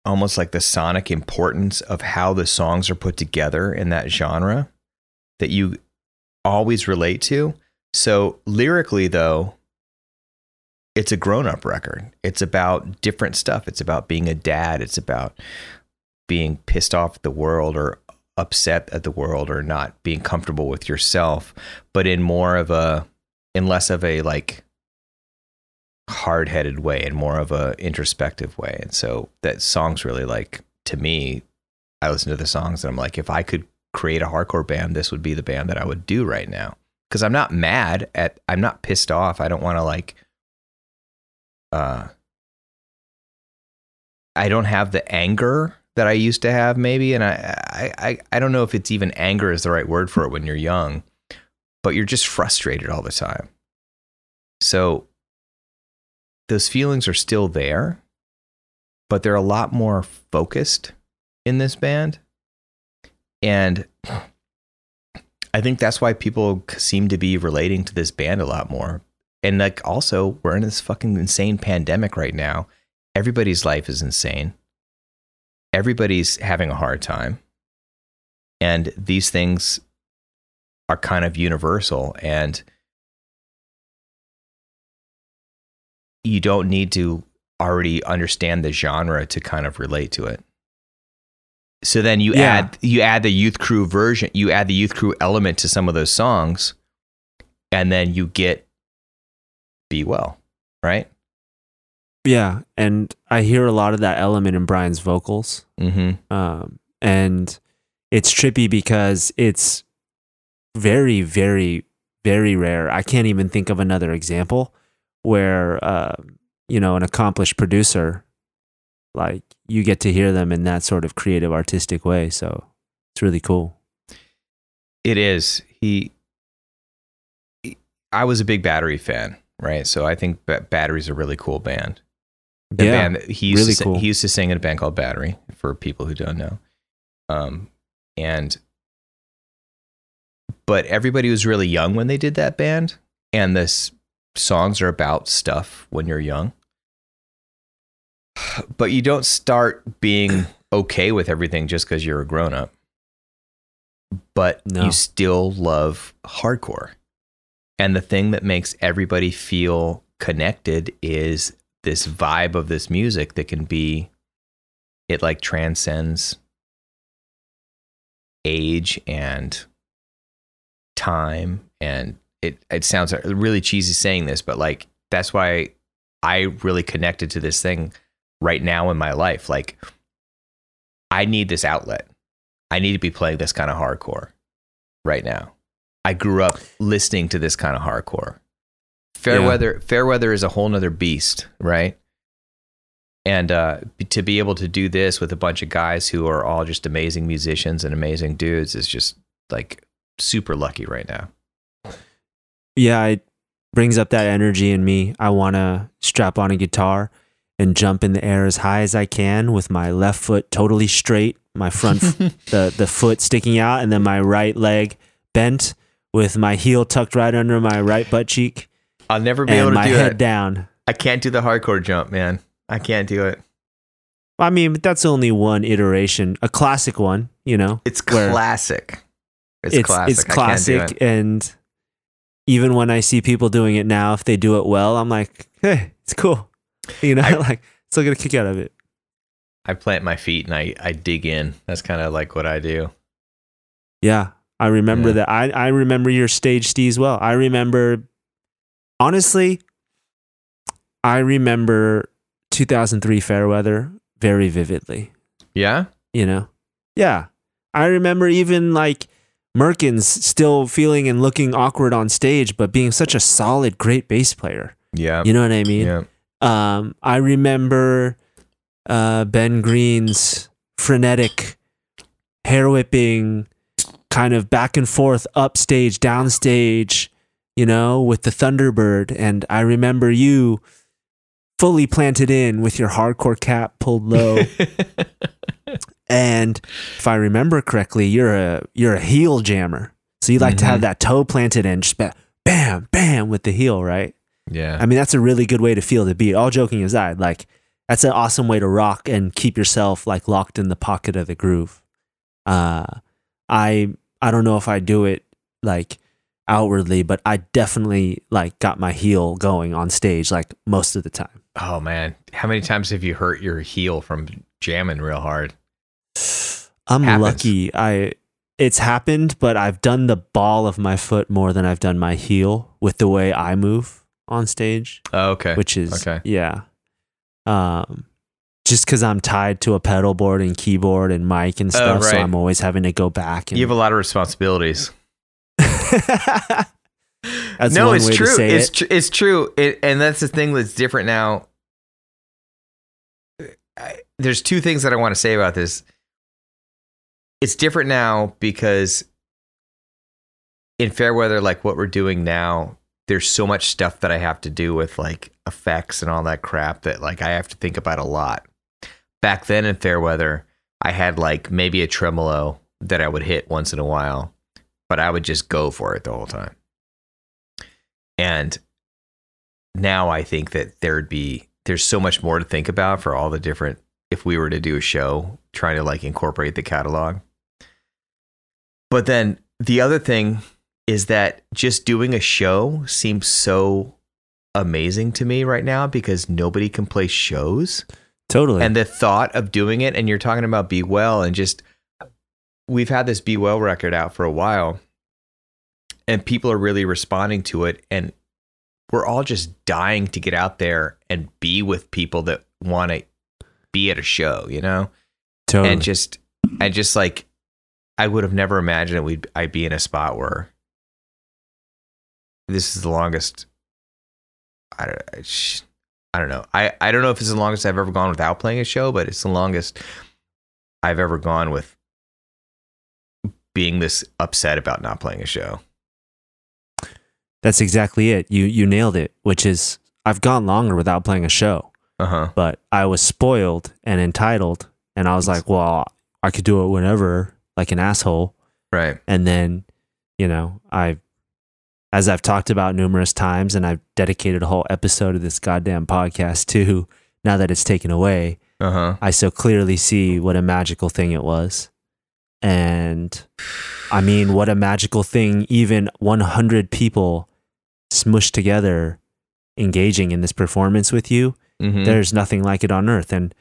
almost like the sonic importance of how the songs are put together in that genre that you always relate to. So lyrically though, it's a grown-up record. It's about different stuff. It's about being a dad. It's about being pissed off at the world or upset at the world or not being comfortable with yourself, but in more of a in less of a like hard-headed way and more of a introspective way. And so that song's really like to me, I listen to the songs and I'm like, if I could create a hardcore band, this would be the band that I would do right now. Because I'm not mad at, I'm not pissed off. I don't want to like, uh, I don't have the anger that I used to have, maybe. And I, I, I, don't know if it's even anger is the right word for it when you're young, but you're just frustrated all the time. So those feelings are still there, but they're a lot more focused in this band. And I think that's why people seem to be relating to this band a lot more. And like also, we're in this fucking insane pandemic right now. Everybody's life is insane. Everybody's having a hard time. And these things are kind of universal. And you don't need to already understand the genre to kind of relate to it. So then you Yeah. add you add the youth crew version, you add the youth crew element to some of those songs, and then you get be well, right? Yeah, and I hear a lot of that element in Brian's vocals. Mm-hmm. um, and it's trippy because it's very very very rare i can't even think of another example where uh, you know an accomplished producer like you get to hear them in that sort of creative artistic way so it's really cool It is. He, he- I was a big Battery fan, right? So I think ba- Battery's a really cool band. The yeah band he used really to cool. he used to sing in a band called Battery for people who don't know. Um, and but everybody was really young when they did that band, and this songs are about stuff when you're young. But you don't start being okay with everything just because you're a grown up. But No. you still love hardcore. And the thing that makes everybody feel connected is this vibe of this music that can be, it like transcends age and time. And it, it sounds really cheesy saying this, but like, that's why I really connected to this thing right now in my life. Like, I need this outlet. I need to be playing this kind of hardcore right now. I grew up listening to this kind of hardcore. Fairweather, Fairweather is a whole nother beast, right? And uh, b- to be able to do this with a bunch of guys who are all just amazing musicians and amazing dudes is just like super lucky right now. Yeah it brings up that energy in me i want to strap on a guitar and jump in the air as high as i can with my left foot totally straight my front f- the the foot sticking out and then my right leg bent with my heel tucked right under my right butt cheek I'll never be and able to my do head that. down. I can't do the hardcore jump, man. I can't do it. I mean, that's only one iteration, a classic one, you know. It's classic. It's, It's classic. it's I can't do classic it. and even when I see people doing it now if they do it well, I'm like, "Hey, it's cool." You know, I- like still get a kick out of it. I plant my feet and I, I dig in. That's kind of like what I do. Yeah. I remember Yeah. that. I, I remember your stage Steve as well. I remember, honestly, I remember 2003 Fairweather very vividly. Yeah? You know? Yeah. I remember even like Merkins still feeling and looking awkward on stage, but being such a solid, great bass player. Yeah. You know what I mean? yeah. Um, I remember uh, Ben Green's frenetic hair whipping, kind of back and forth, upstage, downstage, you know, with the Thunderbird. And I remember you fully planted in with your hardcore cap pulled low. and if I remember correctly, you're a you're a heel jammer. So you like to have Mhm. that toe planted in, just ba- bam, bam with the heel, right? yeah. I mean, that's a really good way to feel the beat. All joking aside, like that's an awesome way to rock and keep yourself like locked in the pocket of the groove. Uh, I I don't know if I do it like outwardly, but I definitely like got my heel going on stage like most of the time. oh, man. How many times have you hurt your heel from jamming real hard? I'm Happens. lucky. I it's happened, but I've done the ball of my foot more than I've done my heel with the way I move on stage, Oh, okay. which is Okay. yeah. Um, just because I'm tied to a pedal board and keyboard and mic and Oh, stuff, so. I'm always having to go back. And you have a lot of responsibilities. That's no, it's true. it's it. tr- it's true. It, and that's the thing that's different now. I, there's two things that I want to say about this. It's different now because in Fairweather, like what we're doing now, there's so much stuff that I have to do with like effects and all that crap that like I have to think about a lot. Back then in Fairweather, I had like maybe a tremolo that I would hit once in a while, but I would just go for it the whole time. And now I think that there'd be there's so much more to think about for all the different if we were to do a show trying to like incorporate the catalog. But then the other thing is that just doing a show seems so amazing to me right now because nobody can play shows totally. and the thought of doing it and you're talking about be well and just we've had this be well record out for a while and people are really responding to it and we're all just dying to get out there and be with people that want to be at a show you know totally. and just and just like i would have never imagined that we'd i'd be in a spot where this is the longest i don't I sh- I don't know. I, I don't know if it's the longest I've ever gone without playing a show, but it's the longest I've ever gone with being this upset about not playing a show. That's exactly it. You you nailed it. Which is I've gone longer without playing a show, Uh huh. but I was spoiled and entitled, and I was like, well, I could do it whenever, like an asshole. Right. And then, you know, I, as I've talked about numerous times, and I've dedicated a whole episode of this goddamn podcast to. Now that it's taken away, Uh huh. I so clearly see what a magical thing it was. And I mean, what a magical thing, even 100 people smushed together engaging in this performance with you. Mm-hmm. There's nothing like it on earth. And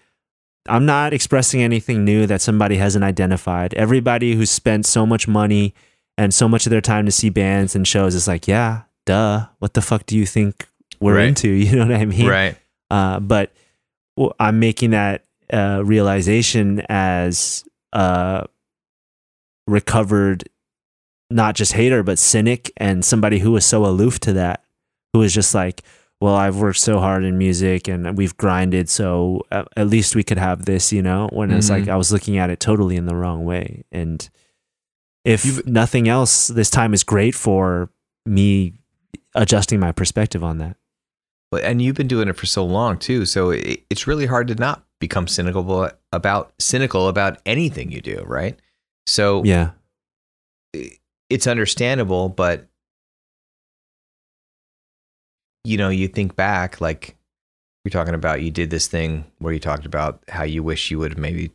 I'm not expressing anything new that somebody hasn't identified. Everybody who's spent so much money and so much of their time to see bands and shows is like, yeah, duh. What the fuck do you think we're Right. into? You know what I mean? right. Uh, but I'm making that uh, realization as a recovered, not just hater, but cynic and somebody who was so aloof to that, who was just like, well, I've worked so hard in music and we've grinded, so at least we could have this, you know? When it's like Mhm. I was looking at it totally in the wrong way. And if You've- nothing else, this time is great for me adjusting my perspective on that. And you've been doing it for so long too, so it, it's really hard to not become cynical about cynical about anything you do, right? So Yeah. it's understandable, but you know, you think back, like you're talking about, you did this thing where you talked about how you wish you would maybe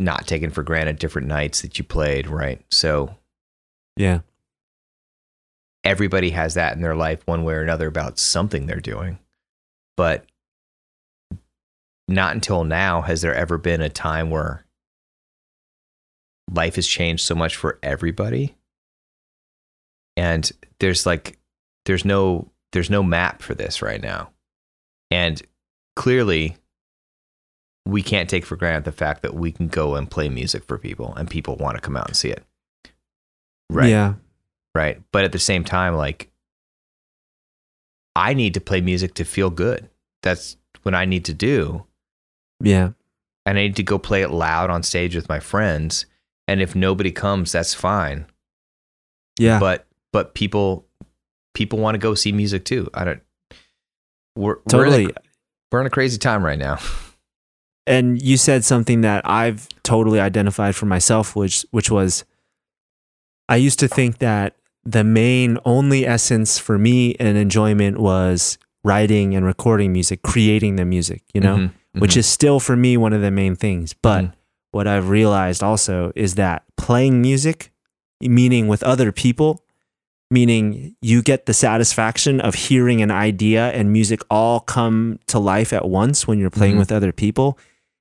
not taken for granted different nights that you played, right? So Yeah. everybody has that in their life one way or another about something they're doing. But not until now has there ever been a time where life has changed so much for everybody. And there's like there's no there's no map for this right now. And clearly we can't take for granted the fact that we can go and play music for people and people want to come out and see it. Right Yeah. right but at the same time like i need to play music to feel good that's what i need to do Yeah. and i need to go play it loud on stage with my friends and if nobody comes that's fine Yeah. but but people people want to go see music too i don't we're totally. we're in, a, we're in a crazy time right now and you said something that I've totally identified for myself, which which was I used to think that the main only essence for me and enjoyment was writing and recording music, creating the music, you know, Mhm, which mhm. is still for me one of the main things. But Mhm. what I've realized also is that playing music, meaning with other people, meaning you get the satisfaction of hearing an idea and music all come to life at once when you're playing Mhm. with other people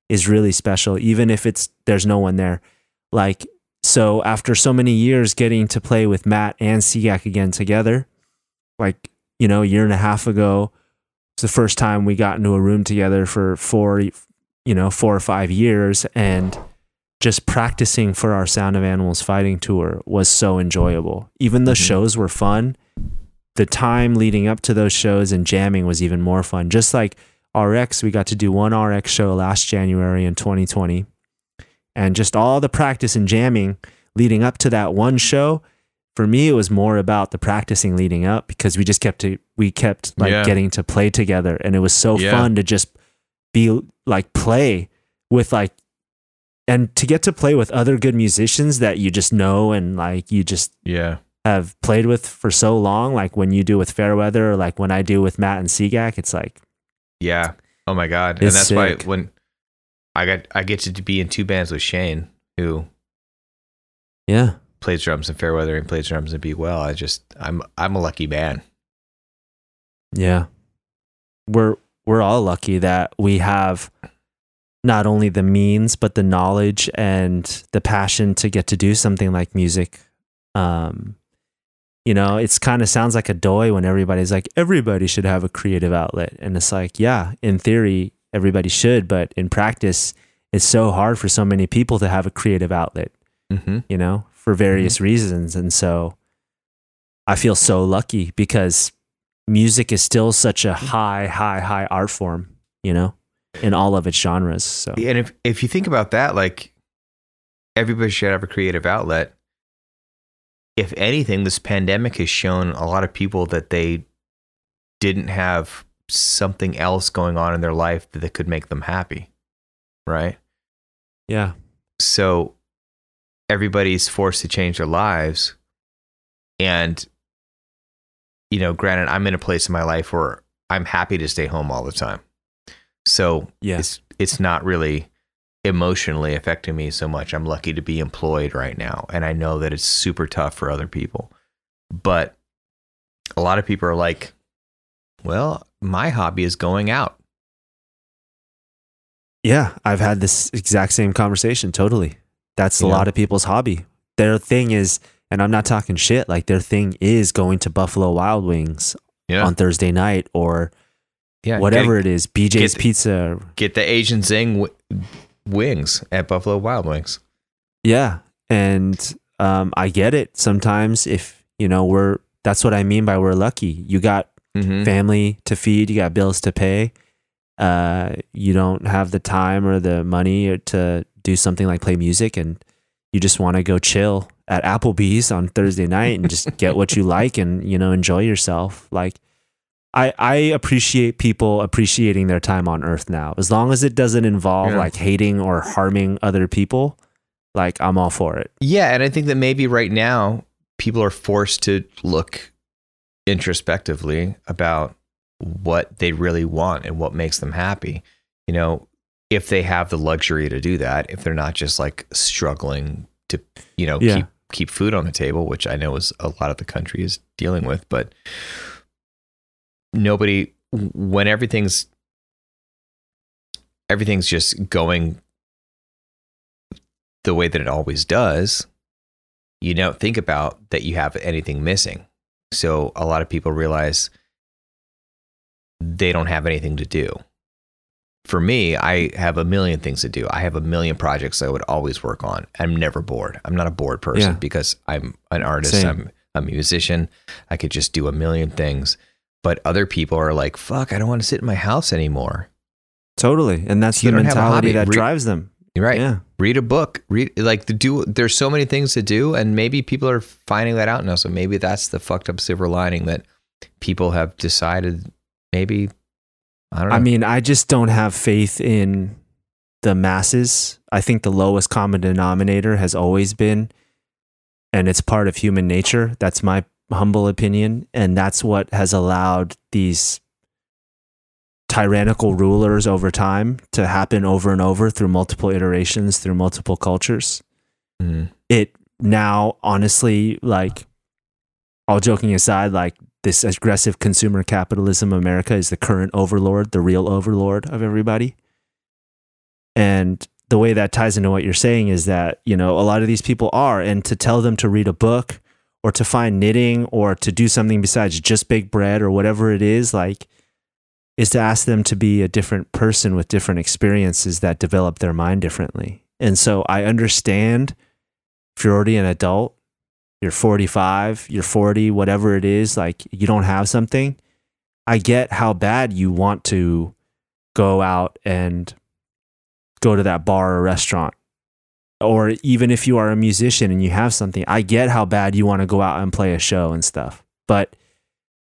is really special even if it's there's no one there Like, so after so many years getting to play with Matt and Seagack again together, like, you know, a year and a half ago, it's the first time we got into a room together for four, you know, four or five years. And just practicing for our Sound of Animals fighting tour was so enjoyable. Even the Mhm. shows were fun. The time leading up to those shows and jamming was even more fun. Just like RX, we got to do one RX show last January in 2020. And just all the practice and jamming leading up to that one show, for me, it was more about the practicing leading up because we just kept to, we kept like Yeah. getting to play together. And it was so Yeah. fun to just be like play with like and to get to play with other good musicians that you just know and like you just Yeah. have played with for so long, like when you do with Fairweather or like when I do with Matt and Seagack, it's like Yeah. Oh my god. And that's why when I got I get to be in two bands with Shane, who yeah, plays drums in Fairweather and plays drums in Be Well. I just I'm I'm a lucky man. yeah. We're we're all lucky that we have not only the means but the knowledge and the passion to get to do something like music. Um you know, it's kind of sounds like a doy when everybody's like everybody should have a creative outlet and it's like, yeah, in theory everybody should, but in practice it's so hard for so many people to have a creative outlet. Mm-hmm. you know, for various reasons. And so I feel so lucky because music is still such a high, high, high art form, you know, in all of its genres. So And if if you think about that, like everybody should have a creative outlet. If anything, this pandemic has shown a lot of people that they didn't have something else going on in their life that could make them happy. Right? yeah, so everybody's forced to change their lives and you know granted i'm in a place in my life where i'm happy to stay home all the time so Yeah. it's it's not really emotionally affecting me so much i'm lucky to be employed right now and i know that it's super tough for other people but a lot of people are like well my hobby is going out yeah, I've had this exact same conversation. Totally. That's a Yeah. lot of people's hobby. Their thing is, and I'm not talking shit, like their thing is going to Buffalo Wild Wings yeah on Thursday night or yeah whatever it is, BJ's get- Pizza. get the asian zing w- wings at buffalo wild wings Yeah. And um, I get it sometimes if, you know, we're, that's what I mean by we're lucky. You got mm-hmm. family to feed, you got bills to pay. Uh, you don't have the time or the money to do something like play music and you just want to go chill at Applebee's on Thursday night and just get what you like and, you know, enjoy yourself. Like, I, I appreciate people appreciating their time on earth now. As long as it doesn't involve Yeah. like hating or harming other people, like I'm all for it. Yeah, and I think that maybe right now people are forced to look introspectively about what they really want and what makes them happy. You know, if they have the luxury to do that, if they're not just like struggling to, you know, Yeah. keep keep food on the table, which I know is a lot of the country is dealing with, but nobody when everything's everything's just going the way that it always does, you don't think about that you have anything missing. So a lot of people realize they don't have anything to do. For me, I have a million things to do. I have a million projects I would always work on. I'm never bored. I'm not a bored person Yeah. because I'm an artist. Same. I'm a musician. I could just do a million things. But other people are like, fuck, I don't want to sit in my house anymore. Totally. And that's You the don't have a mentality that Re- drives them. Right. Yeah. read a book read like the do there's so many things to do and maybe people are finding that out now so maybe that's the fucked up silver lining that people have decided maybe i don't know I mean, I just don't have faith in the masses. I think the lowest common denominator has always been, and it's part of human nature. That's my humble opinion. And that's what has allowed these tyrannical rulers over time to happen over and over through multiple iterations, through multiple cultures. Mhm. It now, honestly, like, all joking aside, like, this aggressive consumer capitalism America is the current overlord, the real overlord of everybody. And the way that ties into what you're saying is that, you know, a lot of these people are. And to tell them to read a book or to find knitting or to do something besides just bake bread or whatever it is, like, is to ask them to be a different person with different experiences that develop their mind differently. And so I understand if you're already an adult, you're 45, you're 40, whatever it is, like you don't have something. I get how bad you want to go out and go to that bar or restaurant. Or even if you are a musician and you have something, I get how bad you want to go out and play a show and stuff. But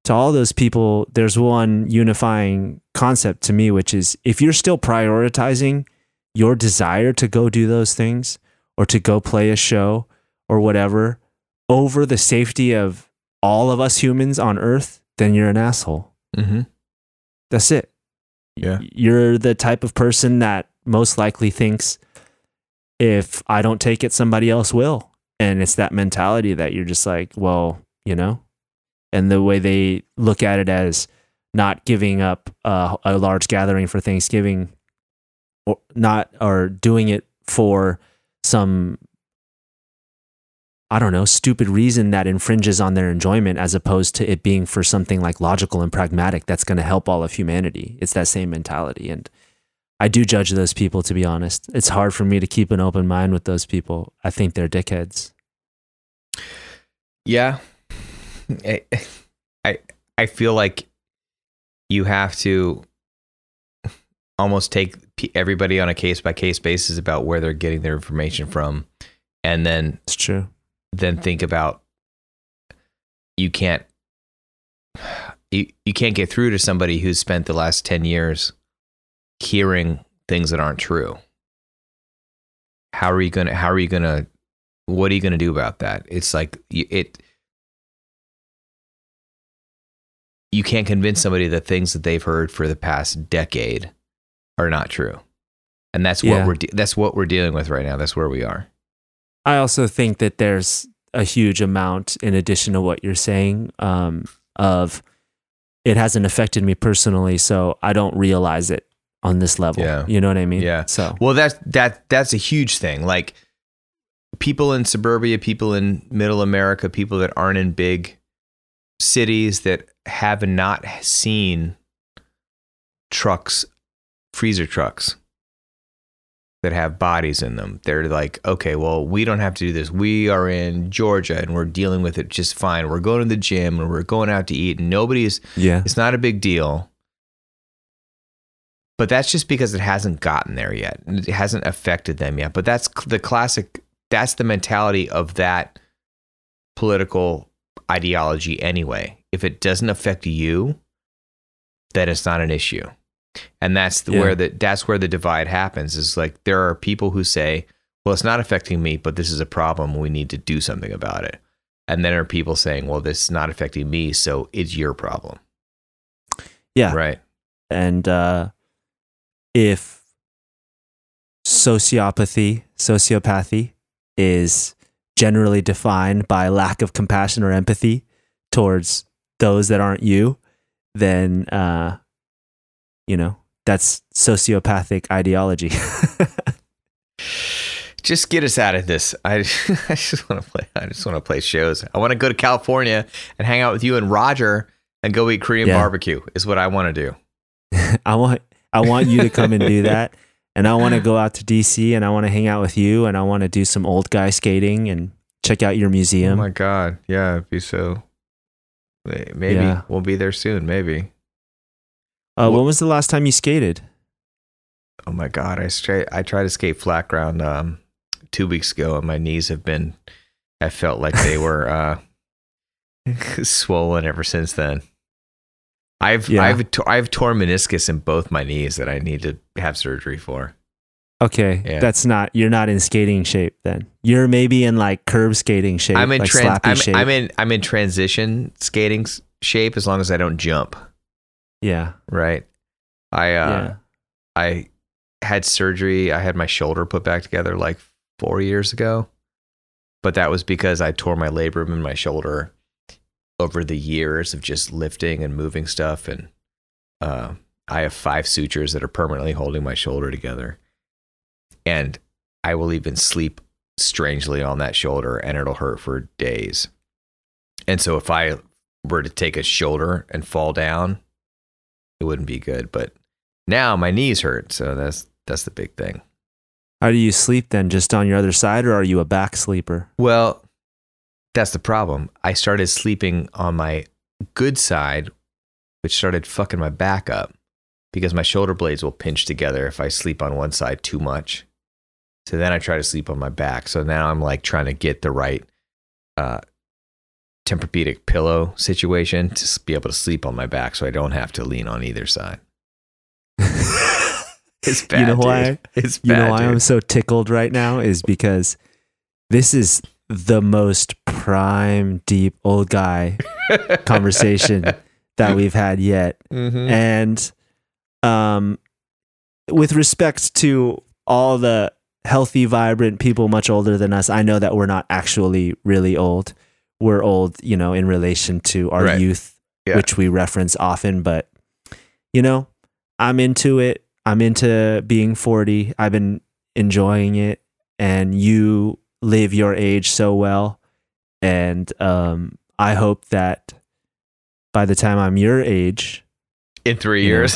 to all those people, there's one unifying concept to me, which is if you're still prioritizing your desire to go do those things or to go play a show or whatever over the safety of all of us humans on earth, then you're an asshole. Mm-hmm. That's it. Yeah. You're the type of person that most likely thinks if I don't take it, somebody else will. And it's that mentality that you're just like, well, you know, and the way they look at it as not giving up a, a large gathering for Thanksgiving or not, or doing it for some I don't know, stupid reason that infringes on their enjoyment as opposed to it being for something like logical and pragmatic that's going to help all of humanity. It's that same mentality. And I do judge those people, to be honest. It's hard for me to keep an open mind with those people. I think they're dickheads. Yeah. I, I, I feel like you have to almost take everybody on a case by case basis about where they're getting their information from. And then It's true then think about you can't you, you can't get through to somebody who's spent the last 10 years hearing things that aren't true. How are you going to how are you going to what are you going to do about that? It's like it you can't convince somebody that things that they've heard for the past decade are not true. And that's Yeah. what we're de- that's what we're dealing with right now. That's where we are. I also think that there's a huge amount, in addition to what you're saying, um, of it hasn't affected me personally, so I don't realize it on this level. Yeah. You know what I mean? Yeah. So Well, that's that that's a huge thing. Like people in suburbia, people in middle America, people that aren't in big cities that have not seen trucks, freezer trucks that have bodies in them. They're like, okay, well, we don't have to do this. We are in Georgia and we're dealing with it just fine. We're going to the gym and we're going out to eat and nobody's yeah, it's not a big deal. But that's just because it hasn't gotten there yet. It hasn't affected them yet. But that's the classic, that's the mentality of that political ideology anyway. If it doesn't affect you, then it's not an issue. And that's the, Yeah. where the that's where the divide happens. Is like there are people who say, "Well, it's not affecting me, but this is a problem. We need to do something about it." And then there are people saying, "Well, this is not affecting me, so it's your problem." yeah. Right. And uh, if sociopathy, sociopathy, is generally defined by lack of compassion or empathy towards those that aren't you, then uh, you know that's sociopathic ideology. Just get us out of this. I, I just want to play. I just want to play shows. I want to go to California and hang out with you and Roger and go eat Korean Yeah. barbecue. Is what I want to do. I want I want you to come and do that. And I want to go out to DC and I want to hang out with you and I want to do some old guy skating and check out your museum. Oh my god! Yeah, it'd be so. Maybe Yeah. we'll be there soon. Maybe. uh, when was the last time you skated? Oh my god! I straight. I tried to skate flat ground um, two weeks ago, and my knees have been. I felt like they were uh, swollen ever since then. I've Yeah. I've I've torn meniscus in both my knees that I need to have surgery for. Okay, Yeah. that's not you're not in skating shape then. You're maybe in like curb skating shape, I'm in like tran- slappy I'm, shape. I'm in I'm in transition skating shape as long as I don't jump. yeah, Right. I uh, yeah. I had surgery. I had my shoulder put back together like four years ago, but that was because I tore my labrum in my shoulder over the years of just lifting and moving stuff, and uh, I have five sutures that are permanently holding my shoulder together. and I will even sleep strangely on that shoulder and it'll hurt for days. And so if I were to take a shoulder and fall down, it wouldn't be good. But now my knees hurt, so that's that's the big thing. How do you sleep then? Just on your other side, or are you a back sleeper? Well, that's the problem. I started sleeping on my good side, which started fucking my back up because my shoulder blades will pinch together if I sleep on one side too much. So then I try to sleep on my back. So now I'm like trying to get the right uh, Tempur-Pedic pillow situation to be able to sleep on my back so I don't have to lean on either side. It's bad. you know dude. why? It's You know why dude. I'm so tickled right now is because this is the most prime, deep old guy conversation that we've had yet. Mhm. And um, with respect to all the healthy, vibrant people much older than us, I know that we're not actually really old. We're old, you know, in relation to our Right. youth, Yeah. which we reference often. But, you know, I'm into it. I'm into being 40. I've been enjoying it. And you live your age so well. And um, I hope that by the time I'm your age, In three you know. years.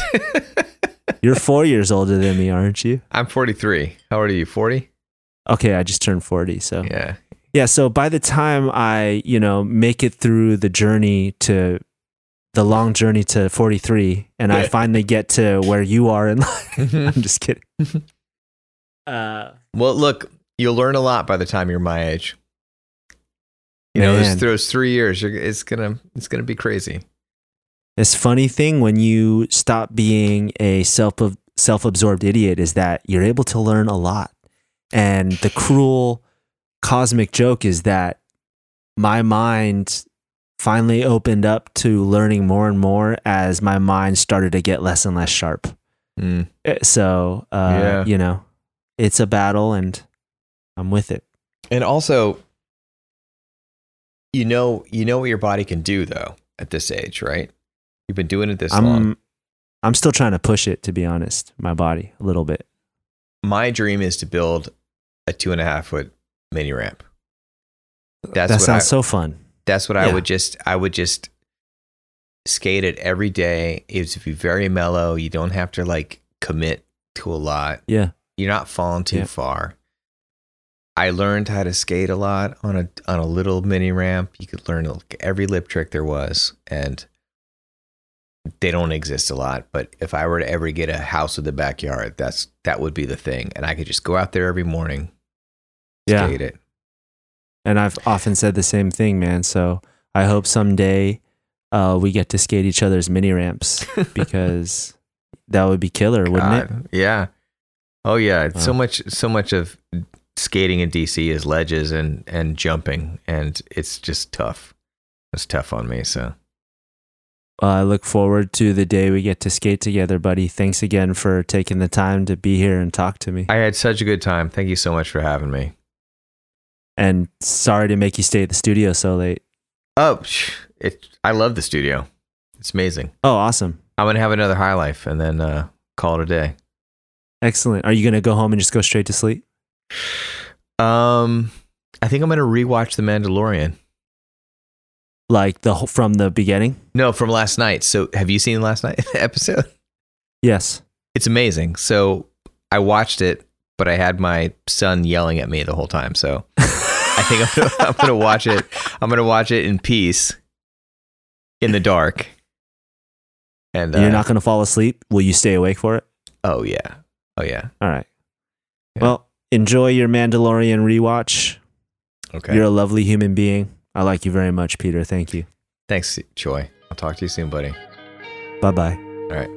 you're four years older than me, aren't you? I'm 43. How old are you? 40? Okay, I just turned 40. So, Yeah. yeah. So by the time I, you know, make it through the journey to the long journey to 43 and I finally get to where you are in life, I'm just kidding. Uh, Well, look, you'll learn a lot by the time you're my age. You know, those, those three years, you're, it's gonna it's gonna be crazy. this funny thing when you stop being a self self-absorbed idiot is that you're able to learn a lot. And the cruel cosmic joke is that my mind finally opened up to learning more and more as my mind started to get less and less sharp. Mm. Eh, So, uh, Yeah. you know, it's a battle and I'm with it. And also, you know, you know what your body can do though at this age, right? You've been doing it this long. I'm I'm still trying to push it to be honest, my body a little bit. My dream is to build a two and a half foot mini ramp. Uh, that's that sounds I, so fun. That's what I would just I would just skate it every day. It would be very mellow. You don't have to like commit to a lot. Yeah. You're not falling too Yeah. far. I learned how to skate a lot on a on a little mini ramp. You could learn like every lip trick there was, and they don't exist a lot. But if I were to ever get a house with a backyard, that's that would be the thing, and I could just go out there every morning, Yeah. skate it. And I've often said the same thing, man. So I hope someday uh, we get to skate each other's mini ramps because that would be killer, wouldn't it? Yeah. Oh yeah. It's so much so much of skating in DC is ledges and and jumping and it's just tough. It's tough on me, so Uh, I look forward to the day we get to skate together, buddy. Thanks again for taking the time to be here and talk to me. I had such a good time. Thank you so much for having me. and sorry to make you stay at the studio so late. Oh, it I love the studio. It's amazing. Oh, awesome. I'm to have another high life and then uh call it a day. Excellent. Are you to go home and just go straight to sleep? Um I think I'm going to rewatch The Mandalorian. Like the whole- from the beginning? No, from last night. So, have you seen last night episode? Yes. It's amazing. So, I watched it, but I had my son yelling at me the whole time. So, I think I'm gonna, I'm gonna watch it. I'm gonna watch it in peace, in the dark. And uh, You're not going to fall asleep? Will you stay awake for it? Oh yeah. Oh yeah. All right. Yeah. Well, enjoy your Mandalorian rewatch. Okay. You're a lovely human being. I like you very much, Peter. Thank you. Thanks, Troy. I'll talk to you soon, buddy. Bye bye. All right.